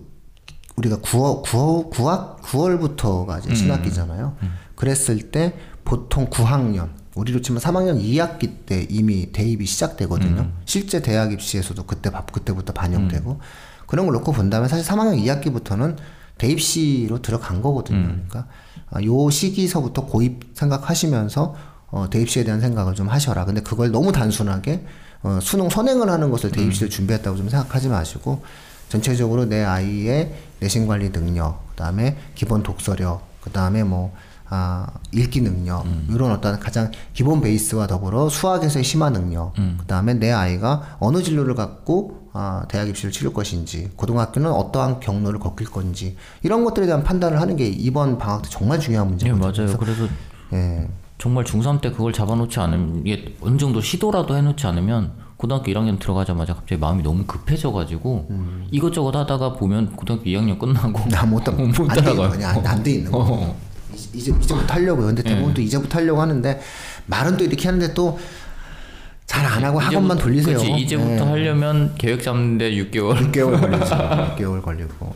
Speaker 1: 우리가 9월 9월 9학 9월부터가 이제 신학기잖아요. 그랬을 때 보통 9학년 우리로 치면 3학년 2학기 때 이미 대입이 시작되거든요. 실제 대학 입시에서도 그때 밥 그때부터 반영되고 그런 걸 놓고 본다면 사실 3학년 2학기부터는 대입시로 들어간 거거든요. 그러니까 아, 요 시기서부터 고입 생각하시면서 어, 대입시에 대한 생각을 좀 하셔라. 근데 그걸 너무 단순하게 어, 수능 선행을 하는 것을 대입시를 준비했다고 좀 생각하지 마시고 전체적으로 내 아이의 내신 관리 능력, 그다음에 기본 독서력, 그다음에 뭐 아, 읽기 능력 이런 어떤 가장 기본 베이스와 더불어 수학에서의 심화 능력, 그다음에 내 아이가 어느 진로를 갖고 아, 대학 입시를 치를 것인지, 고등학교는 어떠한 경로를 걷길 건지 이런 것들에 대한 판단을 하는 게 이번 방학 때 정말 중요한
Speaker 3: 예,
Speaker 1: 문제거든요.
Speaker 3: 맞아요. 그래서
Speaker 1: 예.
Speaker 3: 정말 중3 때 그걸 잡아놓지 않으면 이게 어느 정도 시도라도 해놓지 않으면 고등학교 1학년 들어가자마자 갑자기 마음이 너무 급해져가지고 이것저것 하다가 보면 고등학교 2학년 끝나고
Speaker 1: 나못
Speaker 3: 못 따라가요.
Speaker 1: 안돼 있는 거.
Speaker 3: 어.
Speaker 1: 이제 이제부터 하려고요. 근데 대부분 또 이제부터 하려고 하는데 말은 또 이렇게 하는데 또 잘 안 하고 학원만 돌리세요.
Speaker 3: 그치, 이제부터
Speaker 1: 예.
Speaker 3: 하려면 계획 잡는데 6개월.
Speaker 1: 6개월 걸리죠. 6개월 걸리고.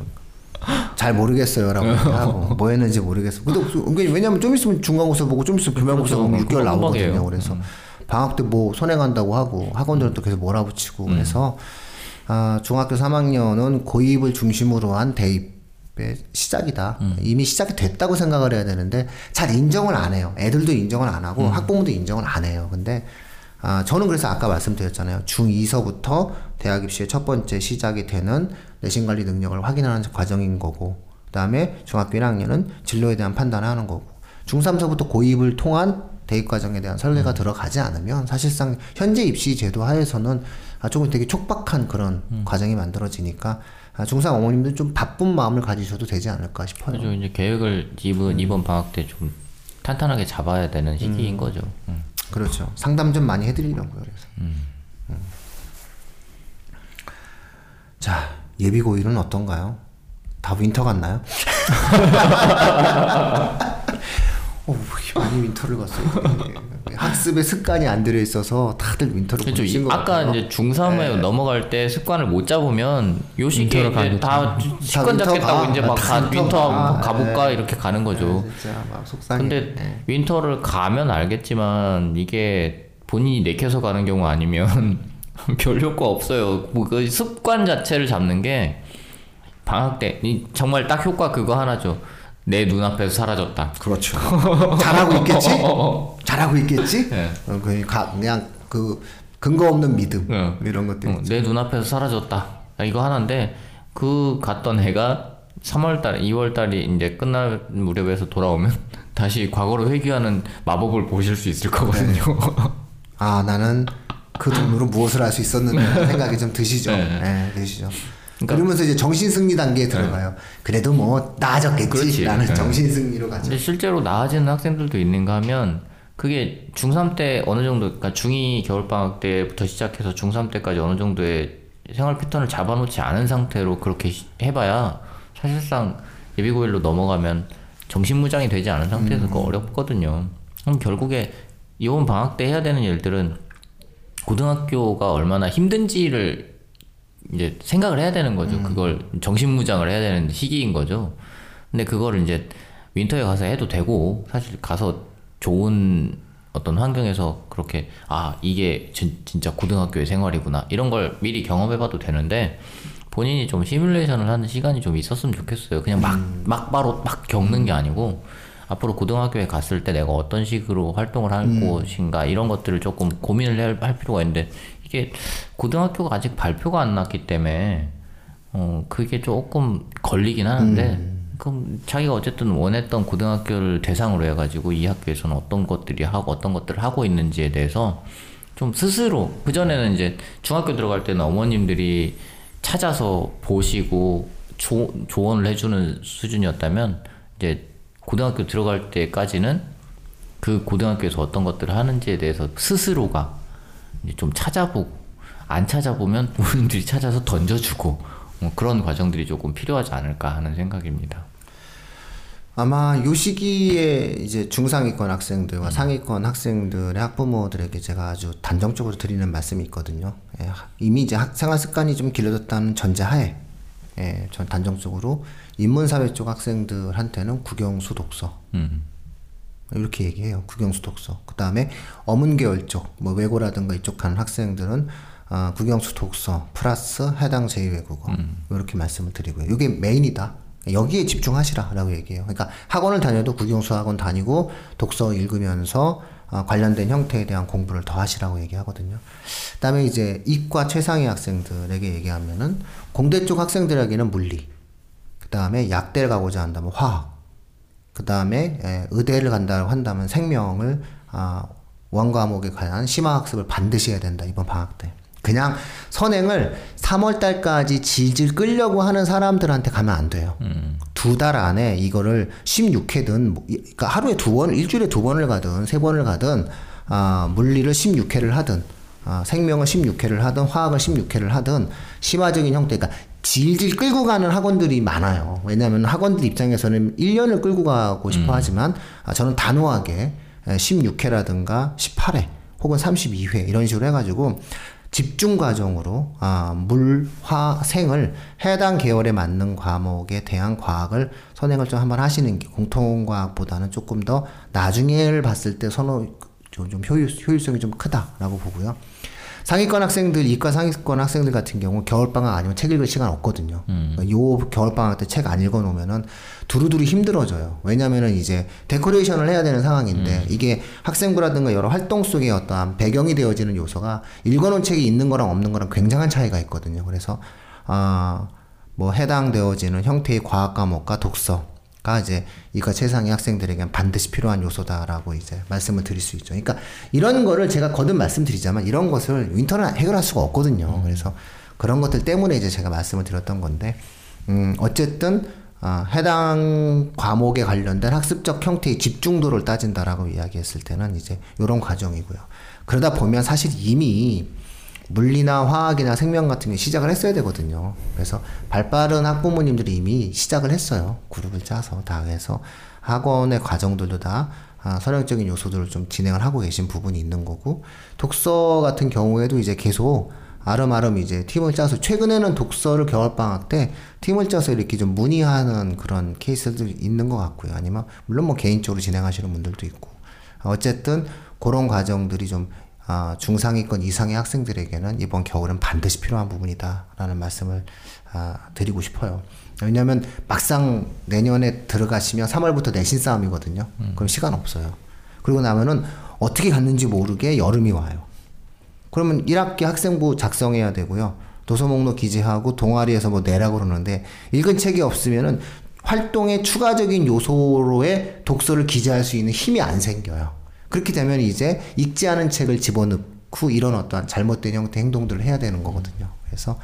Speaker 1: 잘 모르겠어요라고 하고 뭐 했는지 모르겠어. 근데 은근히 왜냐면 좀 있으면 중간고사 보고 좀 있으면 교양고사
Speaker 3: 그렇죠.
Speaker 1: 보면 6개월
Speaker 3: 그거
Speaker 1: 나오거든요. 그래서 방학 때 뭐 선행한다고 하고 학원들은 또 계속 몰아붙이고
Speaker 3: 음.
Speaker 1: 그래서 아, 중학교 3학년은 고입을 중심으로 한 대입의 시작이다.
Speaker 3: 음.
Speaker 1: 이미 시작이 됐다고 생각을 해야 되는데 잘 인정을 안 해요. 애들도 인정을 안 하고
Speaker 3: 음.
Speaker 1: 학부모도 인정을 안 해요. 근데 아, 저는 그래서 아까 말씀드렸잖아요. 중2서부터 대학 입시의 첫 번째 시작이 되는 내신 관리 능력을 확인하는 과정인 거고, 그 다음에 중학교 1학년은 진로에 대한 판단을 하는 거고, 중3서부터 고입을 통한 대입 과정에 대한 설계가 들어가지 않으면 사실상 현재 입시 제도 하에서는 아, 조금 되게 촉박한 그런 과정이 만들어지니까 아, 중3 어머님들 좀 바쁜 마음을 가지셔도 되지 않을까 싶어요.
Speaker 3: 그죠 이제 계획을 이번 이번 방학 때 좀 탄탄하게 잡아야 되는 시기인 거죠. 음.
Speaker 1: 그렇죠. 상담 좀 많이 해드리려고요. 그래서. 음. 자 예비 고일은 어떤가요? 다 winter 갔나요? 어, 많이 winter를 갔어요. 예. 학습에 습관이 안 들어 있어서 다들 winter를
Speaker 3: 그렇죠.
Speaker 1: 보내신
Speaker 3: 이-
Speaker 1: 것
Speaker 3: 아까
Speaker 1: 같아요.
Speaker 3: 이제 중3에 넘어갈 때 습관을 못 잡으면 요 시기에 이제. 다 습관
Speaker 1: winter
Speaker 3: 잡겠다고
Speaker 1: 가.
Speaker 3: 이제 막
Speaker 1: 다
Speaker 3: 가, winter
Speaker 1: 가.
Speaker 3: 한번 가볼까
Speaker 1: 예.
Speaker 3: 이렇게 가는 거죠.
Speaker 1: 네, 진짜 막 속상해.
Speaker 3: 근데
Speaker 1: 예.
Speaker 3: winter를 가면 알겠지만 이게 본인이 내켜서 가는 경우 아니면 별 효과 없어요. 뭐 그 습관 자체를 잡는 게 방학 때 이- 정말 딱 효과 그거 하나죠. 내 눈앞에서 사라졌다.
Speaker 1: 그렇죠. 잘하고 있겠지? 잘하고 있겠지?
Speaker 3: 예.
Speaker 1: 어, 그 가- 그냥 그 근거 없는 믿음
Speaker 3: 예.
Speaker 1: 이런 것들.
Speaker 3: 어, 내 눈앞에서 사라졌다. 아, 이거 하나인데 그 갔던 애가 3월달, 2월달이 이제 끝날 무렵에서 돌아오면 다시 과거로 회귀하는 마법을 보실 수 있을 거거든요.
Speaker 1: 아 나는 그 돈으로 무엇을 할 수 있었는가 생각이 좀 드시죠.
Speaker 3: 네.
Speaker 1: 네, 드시죠.
Speaker 3: 그러니까
Speaker 1: 그러면서 이제 정신 승리 단계에 들어가요. 그래도 뭐 나아졌겠지라는.
Speaker 3: 네.
Speaker 1: 정신 승리로 가죠.
Speaker 3: 근데 실제로 나아지는 학생들도 있는가 하면 그게 중3 때 어느 정도 그러니까 중2 겨울 방학 때부터 시작해서 중3 때까지 어느 정도의 생활 패턴을 잡아놓지 않은 상태로 그렇게 시- 해봐야 사실상 예비고일로 넘어가면 정신무장이 되지 않은 상태에서 그거 어렵거든요. 그럼 결국에 이번 방학 때 해야 되는 일들은 고등학교가 얼마나 힘든지를 이제 생각을 해야 되는 거죠. 그걸 정신무장을 해야 되는 시기인 거죠. 근데 그거를 이제 윈터에 가서 해도 되고 사실 가서 좋은 어떤 환경에서 그렇게 아 이게 진, 진짜 고등학교의 생활이구나 이런 걸 미리 경험해봐도 되는데 본인이 좀 시뮬레이션을 하는 시간이 좀 있었으면 좋겠어요. 그냥 막막 바로 막 겪는 게 아니고 앞으로 고등학교에 갔을 때 내가 어떤 식으로 활동을 할 것인가 이런 것들을 조금 고민을 할, 할 필요가 있는데 이게 고등학교가 아직 발표가 안 났기 때문에 어 그게 조금 걸리긴 하는데 그럼 자기가 어쨌든 원했던 고등학교를 대상으로 해가지고 이 학교에서는 어떤 것들이 하고 어떤 것들을 하고 있는지에 대해서 좀 스스로 그 전에는 이제 중학교 들어갈 때는 어머님들이 찾아서 보시고 조, 조언을 해주는 수준이었다면 이제 고등학교 들어갈 때까지는 그 고등학교에서 어떤 것들을 하는지에 대해서 스스로가 좀 찾아보고 안 찾아보면 부모님들이 찾아서 던져주고 뭐 그런 과정들이 조금 필요하지 않을까 하는 생각입니다.
Speaker 1: 아마 요 시기에 이제 중상위권 학생들과 상위권 학생들의 학부모들에게 제가 아주 단정적으로 드리는 말씀이 있거든요. 예, 이미 이제 학- 생활 습관이 좀 길러졌다는 전제하에 예, 전 단정적으로 인문사회 쪽 학생들한테는 국영수 독서
Speaker 3: 음.
Speaker 1: 이렇게 얘기해요. 국영수 독서. 그 다음에 어문계열 쪽, 뭐 외고라든가 이쪽 하는 학생들은 어, 국영수 독서 플러스 해당 제2외국어 이렇게 말씀을 드리고요. 이게 메인이다. 여기에 집중하시라라고 얘기해요. 그러니까 학원을 다녀도 국영수 학원 다니고 독서 읽으면서 어, 관련된 형태에 대한 공부를 더 하시라고 얘기하거든요. 그다음에 이제 이과 최상위 학생들에게 얘기하면은 공대 쪽 학생들에게는 물리, 그다음에 약대를 가고자 한다면 화학, 그 다음에 의대를 간다고 한다면 생명을 아, 원과목에 관한 심화학습을 반드시 해야 된다 이번 방학 때. 그냥 선행을 3월 달까지 질질 끌려고 하는 사람들한테 가면 안 돼요. 두달 안에 이거를 16회든 뭐, 이- 그러니까 하루에 두 번, 일주일에 두 번을 가든 세 번을 가든 아, 물리를 16회를 하든 아, 생명을 16회를 하든 화학을 16회를 하든 심화적인 형태, 그러니까 질질 끌고 가는 학원들이 많아요. 왜냐하면 학원들 입장에서는 1년을 끌고 가고 싶어 하지만 아, 저는 단호하게 16회라든가 18회 혹은 32회 이런 식으로 해가지고 집중 과정으로 아, 물, 화, 생을 해당 계열에 맞는 과목에 대한 과학을 선행을 좀 한번 하시는 게 공통과학보다는 조금 더 나중에를 봤을 때 선호 좀, 좀 효율, 효율성이 좀 크다라고 보고요. 상위권 학생들, 이과 상위권 학생들 같은 경우 겨울방학 아니면 책 읽을 시간 없거든요. 그러니까 요 겨울방학 때 책 안 읽어놓으면은 두루두루 힘들어져요. 왜냐면은 이제 데코레이션을 해야 되는 상황인데 이게 학생부라든가 여러 활동 속에 어떠한 배경이 되어지는 요소가 읽어놓은 책이 있는 거랑 없는 거랑 굉장한 차이가 있거든요. 그래서, 아, 뭐 해당되어지는 형태의 과학 과목과 독서 가 이제 이과 최상위 학생들에게는 반드시 필요한 요소다라고 이제 말씀을 드릴 수 있죠. 그러니까 이런 거를 제가 거듭 말씀드리자만 이런 것을 윈터는 해결할 수가 없거든요. 그래서 그런 것들 때문에 이제 제가 말씀을 드렸던 건데, 음, 어쨌든 아, 해당 과목에 관련된 학습적 형태의 집중도를 따진다라고 이야기했을 때는 이제 이런 과정이고요. 그러다 보면 사실 이미 물리나 화학이나 생명 같은 게 시작을 했어야 되거든요. 그래서 발빠른 학부모님들이 이미 시작을 했어요. 그룹을 짜서 다 해서 학원의 과정들도 다 아, 선행적인 요소들을 좀 진행을 하고 계신 부분이 있는 거고 독서 같은 경우에도 이제 계속 아름아름 이제 팀을 짜서 최근에는 독서를 겨울 방학 때 팀을 짜서 이렇게 좀 문의하는 그런 케이스들이 있는 것 같고요. 아니면 물론 뭐 개인적으로 진행하시는 분들도 있고 어쨌든 그런 과정들이 좀 아, 중상위권 이상의 학생들에게는 이번 겨울은 반드시 필요한 부분이다라는 말씀을 아, 드리고 싶어요. 왜냐하면 막상 내년에 들어가시면 3월부터 내신 싸움이거든요. 그럼 시간 없어요. 그리고 나면은 어떻게 갔는지 모르게 여름이 와요. 그러면 1학기 학생부 작성해야 되고요. 도서 목록 기재하고 동아리에서 뭐 내라고 그러는데 읽은 책이 없으면은 활동의 추가적인 요소로의 독서를 기재할 수 있는 힘이 안 생겨요. 그렇게 되면 이제 읽지 않은 책을 집어넣고 이런 어떠한 잘못된 형태 행동들을 해야 되는 거거든요. 그래서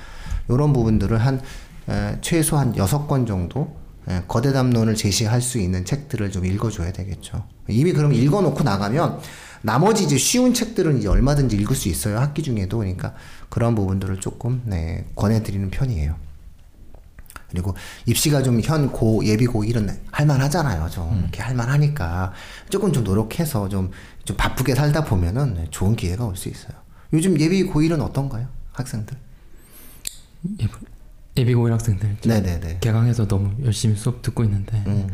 Speaker 1: 이런 부분들을 한 에, 최소 한 여섯 권 정도 에, 거대 담론을 제시할 수 있는 책들을 좀 읽어줘야 되겠죠. 이미 그럼 읽어놓고 나가면 나머지 이제 쉬운 책들은 이제 얼마든지 읽을 수 있어요 학기 중에도 그러니까 그런 부분들을 조금 네, 권해드리는 편이에요. 그리고 입시가 좀 현 고 예비 고1은 할만하잖아요. 좀 이렇게 할만하니까 조금 좀 노력해서 좀, 좀 바쁘게 살다 보면은 좋은 기회가 올 수 있어요. 요즘 예비 고1은 어떤가요? 학생들?
Speaker 2: 예비, 예비 고일 학생들
Speaker 1: 네네네.
Speaker 2: 개강해서 너무 열심히 수업 듣고 있는데
Speaker 1: 음.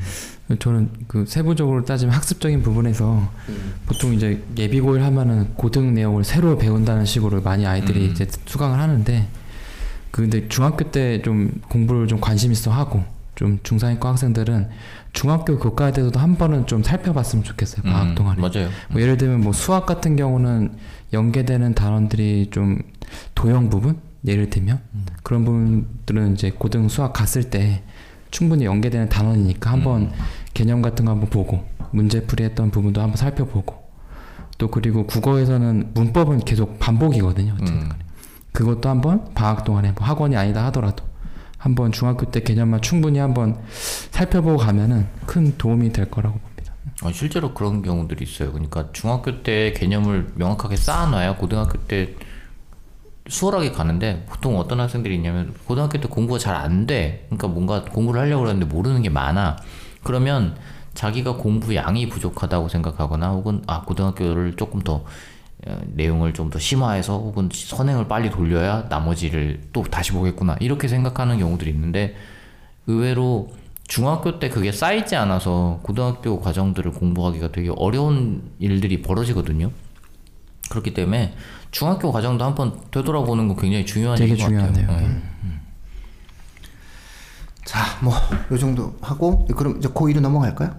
Speaker 2: 저는 그 세부적으로 따지면 학습적인 부분에서
Speaker 1: 음.
Speaker 2: 보통 이제 예비 고일 하면은 고등 내용을 새로 배운다는 식으로 많이 아이들이
Speaker 3: 음.
Speaker 2: 이제 수강을 하는데 그 근데 중학교 때 좀 공부를 좀 관심 있어 하고 좀 중상위권 학생들은 중학교 교과에 대해서도 한 번은 좀 살펴봤으면 좋겠어요 방학
Speaker 3: 음,
Speaker 2: 동안에
Speaker 3: 맞아요.
Speaker 2: 뭐 예를 들면 뭐 수학 같은 경우는 연계되는 단원들이 좀 도형 부분 예를 들면 그런 부분들은 이제 고등 수학 갔을 때 충분히 연계되는 단원이니까 한번 개념 같은 거 한번 보고 문제풀이 했던 부분도 한번 살펴보고 또 그리고 국어에서는 문법은 계속 반복이거든요 어쨌든
Speaker 3: 음.
Speaker 2: 간에. 그것도 한번 방학 동안에 뭐 학원이 아니다 하더라도 한번 중학교 때 개념만 충분히 한번 살펴보고 가면은 큰 도움이 될 거라고 봅니다.
Speaker 3: 어, 실제로 그런 경우들이 있어요. 그러니까 중학교 때 개념을 명확하게 쌓아놔야 고등학교 때 수월하게 가는데 보통 어떤 학생들이 있냐면 고등학교 때 공부가 잘 안 돼. 그러니까 뭔가 공부를 하려고 그러는데 모르는 게 많아. 그러면 자기가 공부 양이 부족하다고 생각하거나 혹은 아 고등학교를 조금 더 어, 내용을 좀 더 심화해서 혹은 선행을 빨리 돌려야 나머지를 또 다시 보겠구나 이렇게 생각하는 경우들이 있는데 의외로 중학교 때 그게 쌓이지 않아서 고등학교 과정들을 공부하기가 되게 어려운 일들이 벌어지거든요. 그렇기 때문에 중학교 과정도 한번 되돌아보는 거 굉장히 중요한
Speaker 2: 되게
Speaker 3: 것 같아요.
Speaker 2: 중요하네요.
Speaker 3: 네.
Speaker 1: 자, 뭐, 요 정도 하고, 그럼 이제 고1로 넘어갈까요?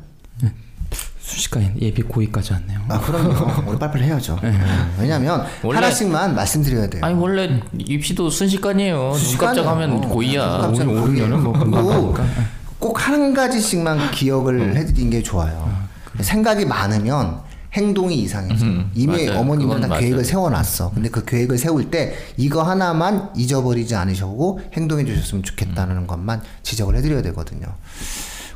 Speaker 2: 순식간에 예비 고의까지 왔네요.
Speaker 1: 아, 그럼요. 우리 빨리빨리 해야죠. 음, 왜냐면,
Speaker 3: 원래-
Speaker 1: 하나씩만 말씀드려야 돼요.
Speaker 3: 아니 원래 입시도 순식간이에요. 눈 깜짝하면
Speaker 1: 어,
Speaker 2: 오늘
Speaker 1: 고이에요.
Speaker 2: 오늘은 뭐 금방
Speaker 1: 그리고
Speaker 2: 가니까.
Speaker 1: 꼭한 가지씩만 기억을 해드린 게 좋아요. 생각이 많으면 행동이 이상해져.
Speaker 3: 음,
Speaker 1: 이미
Speaker 3: 맞아요.
Speaker 1: 어머님들은 다 계획을
Speaker 3: 맞아요.
Speaker 1: 세워놨어. 근데 그 계획을 세울 때 이거 하나만 잊어버리지 않으시고 행동해 주셨으면 좋겠다는
Speaker 3: 음.
Speaker 1: 것만 지적을 해드려야 되거든요.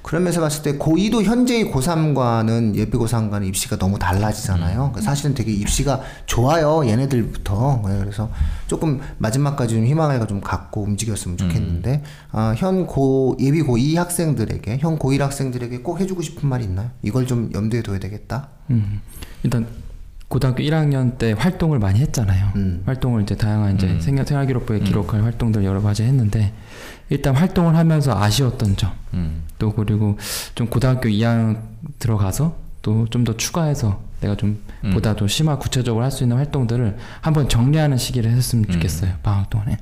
Speaker 1: 그러면서 봤을 때 고2도 현재의 고3과는 예비 고3과는 입시가 너무 달라지잖아요.
Speaker 3: 음.
Speaker 1: 사실은 되게 입시가 좋아요. 얘네들부터. 네, 그래서 조금 마지막까지 좀 희망을 좀 갖고 움직였으면 좋겠는데 아, 현 고 예비 고2 학생들에게 현 고1 학생들에게 꼭 해주고 싶은 말이 있나요? 이걸 좀 염두에 둬야 되겠다.
Speaker 2: 음, 일단 고등학교 1학년 때 활동을 많이 했잖아요.
Speaker 1: 음.
Speaker 2: 활동을 이제 다양한 이제 생활 생활기록부에 기록할 활동들 여러 가지 했는데 일단 활동을 하면서 아쉬웠던 점,
Speaker 3: 음.
Speaker 2: 또 그리고 좀 고등학교 2학년 들어가서 또 좀 더 추가해서 내가 좀
Speaker 3: 음.
Speaker 2: 보다 더 심화 구체적으로 할 수 있는 활동들을 한번 정리하는 시기를 했으면 좋겠어요 방학 동안에.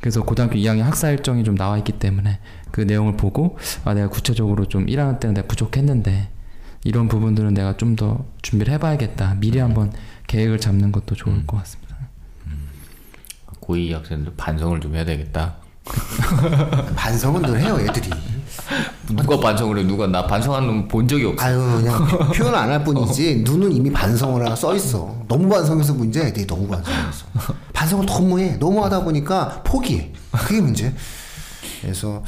Speaker 2: 그래서 고등학교 2학년 학사 일정이 좀 나와 있기 때문에 그 내용을 보고 아 내가 구체적으로 좀 1학년 때는 내가 부족했는데 이런 부분들은 내가 좀 더 준비를 해봐야겠다. 미리 한번 계획을 잡는 것도 좋을 것 같습니다.
Speaker 3: 고이 학생들 반성을 좀 해야 되겠다.
Speaker 1: 반성은 늘 해요, 애들이.
Speaker 3: 누가 반성을 해? 누가 나 반성하는 놈 본 적이 없어.
Speaker 1: 아유, 그냥 표현 안 할 뿐이지 눈은 이미 반성을 하나 써 있어. 너무 반성해서 문제, 애들이 너무 반성해서. 반성을 너무 해. 너무 하다 보니까 포기해. 그게 문제. 그래서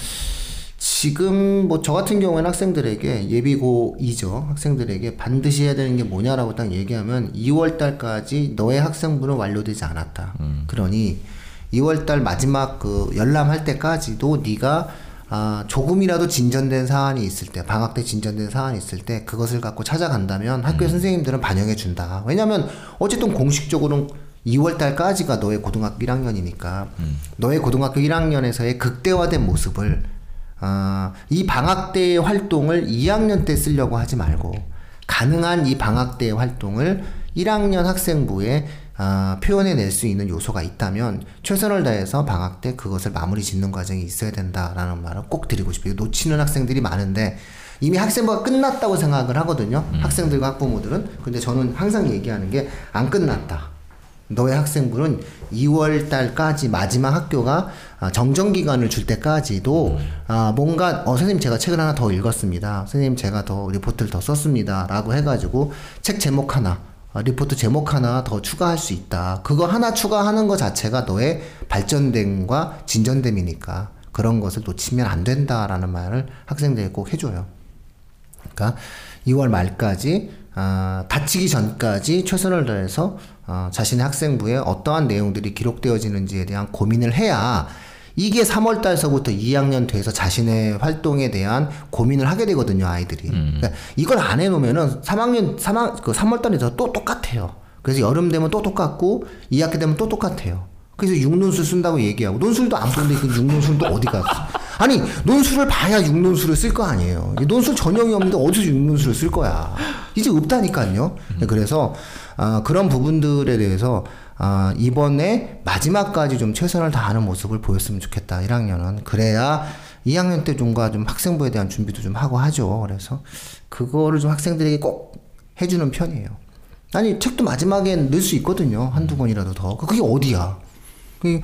Speaker 1: 지금 뭐 저 같은 경우에는 학생들에게 예비고2죠. 학생들에게 반드시 해야 되는 게 뭐냐라고 딱 얘기하면 2월 달까지 너의 학생부는 완료되지 않았다. 그러니 2월 달 마지막 그 열람할 때까지도 네가 아, 조금이라도 진전된 사안이 있을 때, 방학 때 진전된 사안이 있을 때 그것을 갖고 찾아간다면 학교 선생님들은 반영해 준다. 왜냐면 어쨌든 공식적으로는 2월 달까지가 너의 고등학교 1학년이니까 너의 고등학교 1학년에서의 극대화된 모습을 아, 이 방학 때의 활동을 2학년 때 쓰려고 하지 말고 가능한 이 방학 때의 활동을 1학년 학생부에 아, 표현해낼 수 있는 요소가 있다면 최선을 다해서 방학 때 그것을 마무리 짓는 과정이 있어야 된다라는 말을 꼭 드리고 싶어요. 놓치는 학생들이 많은데 이미 학생부가 끝났다고 생각을 하거든요. 학생들과 학부모들은. 근데 저는 항상 얘기하는 게 안 끝났다. 너의 학생부는 2월 달까지 마지막 학교가 아, 정정 기간을 줄 때까지도 아, 뭔가 어 선생님 제가 책을 하나 더 읽었습니다. 선생님 제가 더 리포트를 더 썼습니다라고 해 가지고 책 제목 하나 어, 리포트 제목 하나 더 추가할 수 있다. 그거 하나 추가하는 것 자체가 너의 발전됨과 진전됨이니까 그런 것을 놓치면 안 된다라는 말을 학생들이 꼭 해줘요. 그러니까 2월 말까지 아, 다치기 전까지 최선을 다해서 어, 자신의 학생부에 어떠한 내용들이 기록되어지는지에 대한 고민을 해야 이게 3월 달서부터 2학년 돼서 자신의 활동에 대한 고민을 하게 되거든요, 아이들이.
Speaker 3: 음.
Speaker 1: 그러니까 이걸 안 해놓으면은 3학년, 3학, 그 3월 달에서 또 똑같아요. 그래서 여름 되면 또 똑같고 2학기 되면 또 똑같아요. 그래서 육논술 쓴다고 얘기하고 논술도 안 보는데 그 육논술도 어디 갔어? 아니 논술을 봐야 육논술을 쓸 거 아니에요. 이 논술 전형이 없는데 어디서 육논술을 쓸 거야? 이제 없다니까요. 그래서 아, 그런 부분들에 대해서 아, 이번에 마지막까지 좀 최선을 다하는 모습을 보였으면 좋겠다. 1학년은 그래야 2학년 때 좀과 좀 학생부에 대한 준비도 좀 하고 하죠. 그래서 그거를 좀 학생들에게 꼭 해주는 편이에요. 아니 책도 마지막엔 넣을 수 있거든요. 한두 권이라도 더. 그게 어디야? 그 어,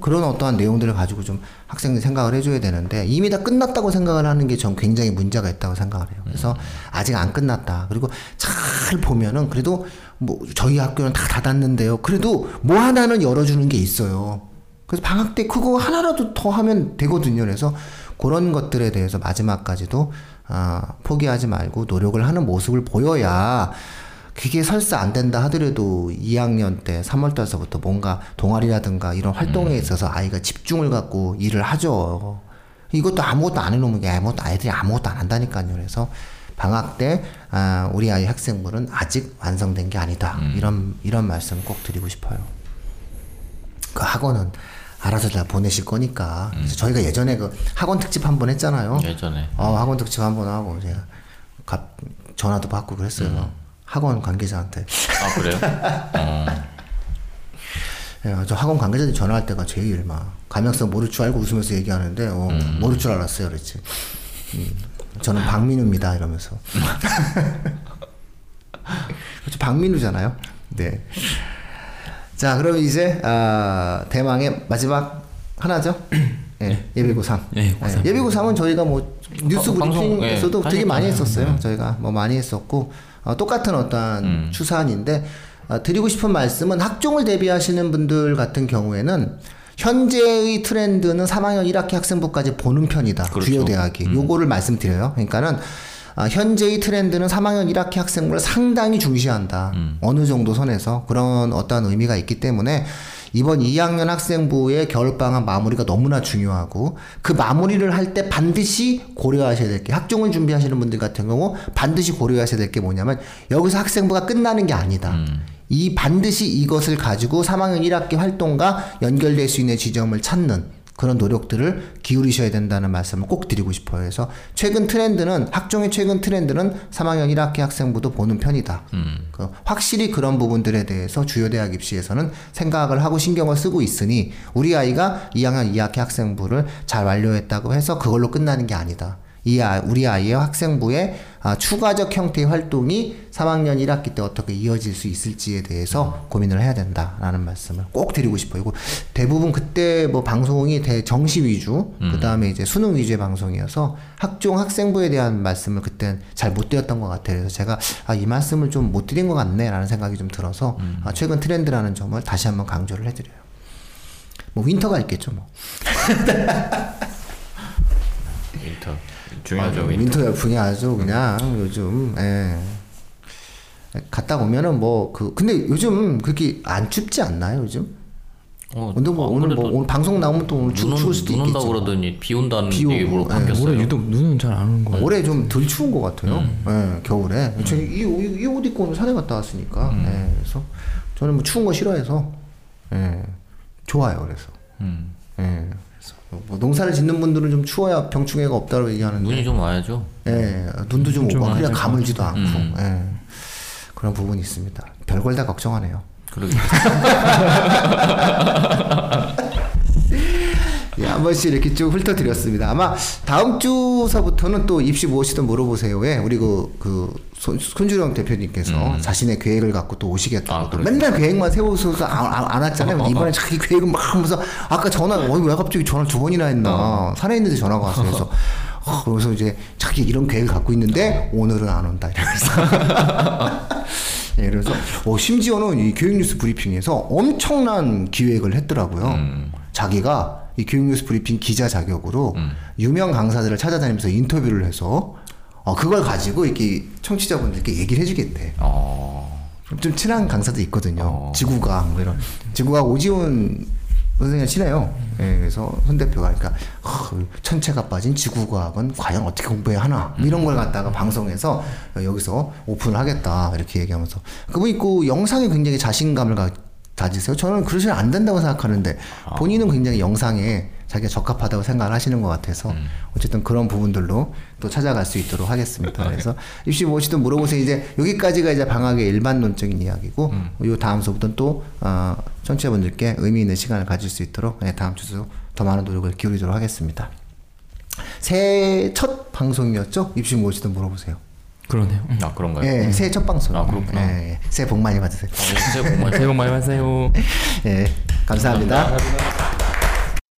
Speaker 1: 그런 어떠한 내용들을 가지고 좀 학생들 생각을 해줘야 되는데 이미 다 끝났다고 생각을 하는 게 전 굉장히 문제가 있다고 생각을 해요. 그래서 아직 안 끝났다. 그리고 잘 보면은 그래도 뭐 저희 학교는 다 닫았는데요. 그래도 뭐 하나는 열어주는 게 있어요. 그래서 방학 때 그거 하나라도 더 하면 되거든요. 그래서 그런 것들에 대해서 마지막까지도 아, 포기하지 말고 노력을 하는 모습을 보여야 그게 설사 안 된다 하더라도 2학년 때 3월 달서부터 뭔가 동아리라든가 이런 활동에 있어서 아이가 집중을 갖고 일을 하죠. 이것도 아무것도 안 해놓으면 아무것도 아이들이 아무것도 안 한다니까요. 그래서 방학 때 아, 우리 아이 학생부는 아직 완성된 게 아니다. 이런 이런 말씀 꼭 드리고 싶어요. 그 학원은 알아서 다 보내실 거니까. 그래서 저희가 예전에 그 학원 특집 한 번 했잖아요.
Speaker 3: 예전에
Speaker 1: 어, 학원 특집 한 번 하고 제가 갑- 전화도 받고 그랬어요. 학원 관계자한테.
Speaker 3: 아 그래요? 어.
Speaker 1: 예, 저 학원 관계자들 전화할 때가 제일 막 감염성 모를 줄 알고 웃으면서 얘기하는데 어,
Speaker 3: 음.
Speaker 1: 모를 줄 알았어요, 그랬지. 음, 저는 박민우입니다 이러면서. 그렇죠, 박민우잖아요. 네. 자, 그럼 이제 아, 대망의 마지막 하나죠. 예, 예비고삼.
Speaker 2: 예, 고삼.
Speaker 1: 예, 예비고삼은 저희가 뭐 뉴스 브리핑에서도
Speaker 3: 예,
Speaker 1: 되게 많이. 했었어요. 저희가 뭐 많이 했었고 어, 똑같은 어떠한
Speaker 3: 음.
Speaker 1: 추사안인데 어, 드리고 싶은 말씀은 학종을 대비하시는 분들 같은 경우에는 현재의 트렌드는 3학년 1학기 학생부까지 보는 편이다.
Speaker 3: 그렇죠.
Speaker 1: 주요 대학이. 요거를 말씀드려요. 그러니까는 아, 현재의 트렌드는 3학년 1학기 학생부를 상당히 중시한다. 어느 정도 선에서 그런 어떠한 의미가 있기 때문에 이번 2학년 학생부의 겨울방학 마무리가 너무나 중요하고 그 마무리를 할 때 반드시 고려하셔야 될 게 학종을 준비하시는 분들 같은 경우 반드시 고려하셔야 될 게 뭐냐면 여기서 학생부가 끝나는 게 아니다. 이 반드시 이것을 가지고 3학년 1학기 활동과 연결될 수 있는 지점을 찾는 그런 노력들을 기울이셔야 된다는 말씀을 꼭 드리고 싶어요. 그래서 최근 트렌드는 학종의 최근 트렌드는 3학년 1학기 학생부도 보는 편이다. 그 확실히 그런 부분들에 대해서 주요 대학 입시에서는 생각을 하고 신경을 쓰고 있으니 우리 아이가 2학년 2학기 학생부를 잘 완료했다고 해서 그걸로 끝나는 게 아니다. 이 아, 우리 아이의 학생부의 아, 추가적 형태의 활동이 3학년 1학기 때 어떻게 이어질 수 있을지에 대해서 고민을 해야 된다라는 말씀을 꼭 드리고 싶어요. 이거 대부분 그때 뭐 방송이 대 정시 위주, 그 다음에 이제 수능 위주의 방송이어서 학종 학생부에 대한 말씀을 그땐 잘 못 드렸던 것 같아요. 그래서 제가 아, 이 말씀을 좀 못 드린 것 같네라는 생각이 좀 들어서 아, 최근 트렌드라는 점을 다시 한번 강조를 해드려요. 뭐 winter가 있겠죠, 뭐.
Speaker 3: winter 중요하죠.
Speaker 1: 아, winter. winter 열풍이 아주 그냥 요즘 예. 갔다 오면은 뭐 그 근데 요즘 그렇게 안 춥지 않나요 요즘?
Speaker 3: 어,
Speaker 1: 근데 뭐
Speaker 3: 아,
Speaker 1: 오늘 뭐
Speaker 3: 또
Speaker 1: 오늘 방송 나오면 또 오늘 추,
Speaker 3: 눈,
Speaker 1: 추울 수도
Speaker 3: 눈 온다고
Speaker 1: 있겠죠.
Speaker 3: 그러더니 비 온다는
Speaker 1: 비
Speaker 3: 얘기로
Speaker 1: 예.
Speaker 3: 바뀌었어요.
Speaker 2: 올해 유독 눈은 잘 안 오는 거 같아요.
Speaker 1: 올해 좀 덜 추운 것 같아요.
Speaker 3: 음.
Speaker 1: 예, 겨울에. 저 이 옷 입고 오늘 산에 갔다 왔으니까.
Speaker 3: 음.
Speaker 1: 예, 그래서 저는 뭐 추운 거 싫어해서 예, 좋아요. 그래서
Speaker 3: 음.
Speaker 1: 예, 그래서 뭐 농사를 짓는 분들은 좀 추워야 병충해가 없다고 얘기하는데.
Speaker 3: 눈이 좀 와야죠.
Speaker 1: 예, 눈도 좀
Speaker 2: 좀
Speaker 1: 오고
Speaker 2: 될것
Speaker 1: 가물지도 않고
Speaker 3: 음.
Speaker 1: 예, 그런 부분이 있습니다. 별걸 다 걱정하네요.
Speaker 3: 그러게.
Speaker 1: 예, 한 번씩 이렇게 쭉 훑어드렸습니다. 아마 다음 주서부터는 또 입시 무엇이든 물어보세요에 우리 그, 그 손, 손주령 대표님께서 자신의 계획을 갖고 또 오시겠다고.
Speaker 3: 음. 아,
Speaker 1: 또. 맨날 계획만 세우셔서 안, 안, 안 왔잖아요. 이번에 자기 계획을 막 하면서 아까 전화, 어, 왜 갑자기 전화를 두 번이나 했나.
Speaker 3: 어.
Speaker 1: 산에 있는데 전화가 왔어. 그래서 어, 그래서 이제 자기 이런 계획을 갖고 있는데 오늘은 안 온다. 이러면서. 예, 그래서 어, 심지어는 이 교육뉴스 브리핑에서 엄청난 기획을 했더라고요.
Speaker 3: 음.
Speaker 1: 자기가 이 교육뉴스 브리핑 기자 자격으로
Speaker 3: 음.
Speaker 1: 유명 강사들을 찾아다니면서 인터뷰를 해서 어, 그걸 가지고 이렇게 청취자분들께 얘기를 해주겠대.
Speaker 3: 어.
Speaker 1: 좀 친한 강사도 있거든요.
Speaker 3: 어.
Speaker 1: 지구과학 뭐 이런 지구과학 오지훈 선생님 친해요. 예, 그래서 손 대표가 그러니까 어, 천체가 빠진 지구과학은 과연 어떻게 공부해야 하나 뭐 이런 걸 갖다가 방송에서 여기서 오픈을 하겠다 이렇게 얘기하면서 그분이 그 영상에 굉장히 자신감을 가, 가지세요. 저는 그러시면 안 된다고 생각하는데 본인은 굉장히 영상에 자기가 적합하다고 생각을 하시는 것 같아서 어쨌든 그런 부분들로 또 찾아갈 수 있도록 하겠습니다. 그래서 입시 무엇이든 물어보세요. 이제 여기까지가 이제 방학의 일반론적인 이야기고 요 다음 수부터는 또 어, 청취자분들께 의미 있는 시간을 가질 수 있도록 네, 다음 주도 더 많은 노력을 기울이도록 하겠습니다. 새해 첫 방송이었죠? 입시 무엇이든 물어보세요.
Speaker 2: 그러네요. 음.
Speaker 3: 아 그런가요?
Speaker 1: 예, 새해 첫 방송.
Speaker 3: 아, 그렇구나.
Speaker 1: 예, 예. 새해 복 많이 받으세요.
Speaker 3: 정말
Speaker 2: 새해 복 많이 받으세요.
Speaker 1: 예, 감사합니다.
Speaker 3: 감사합니다.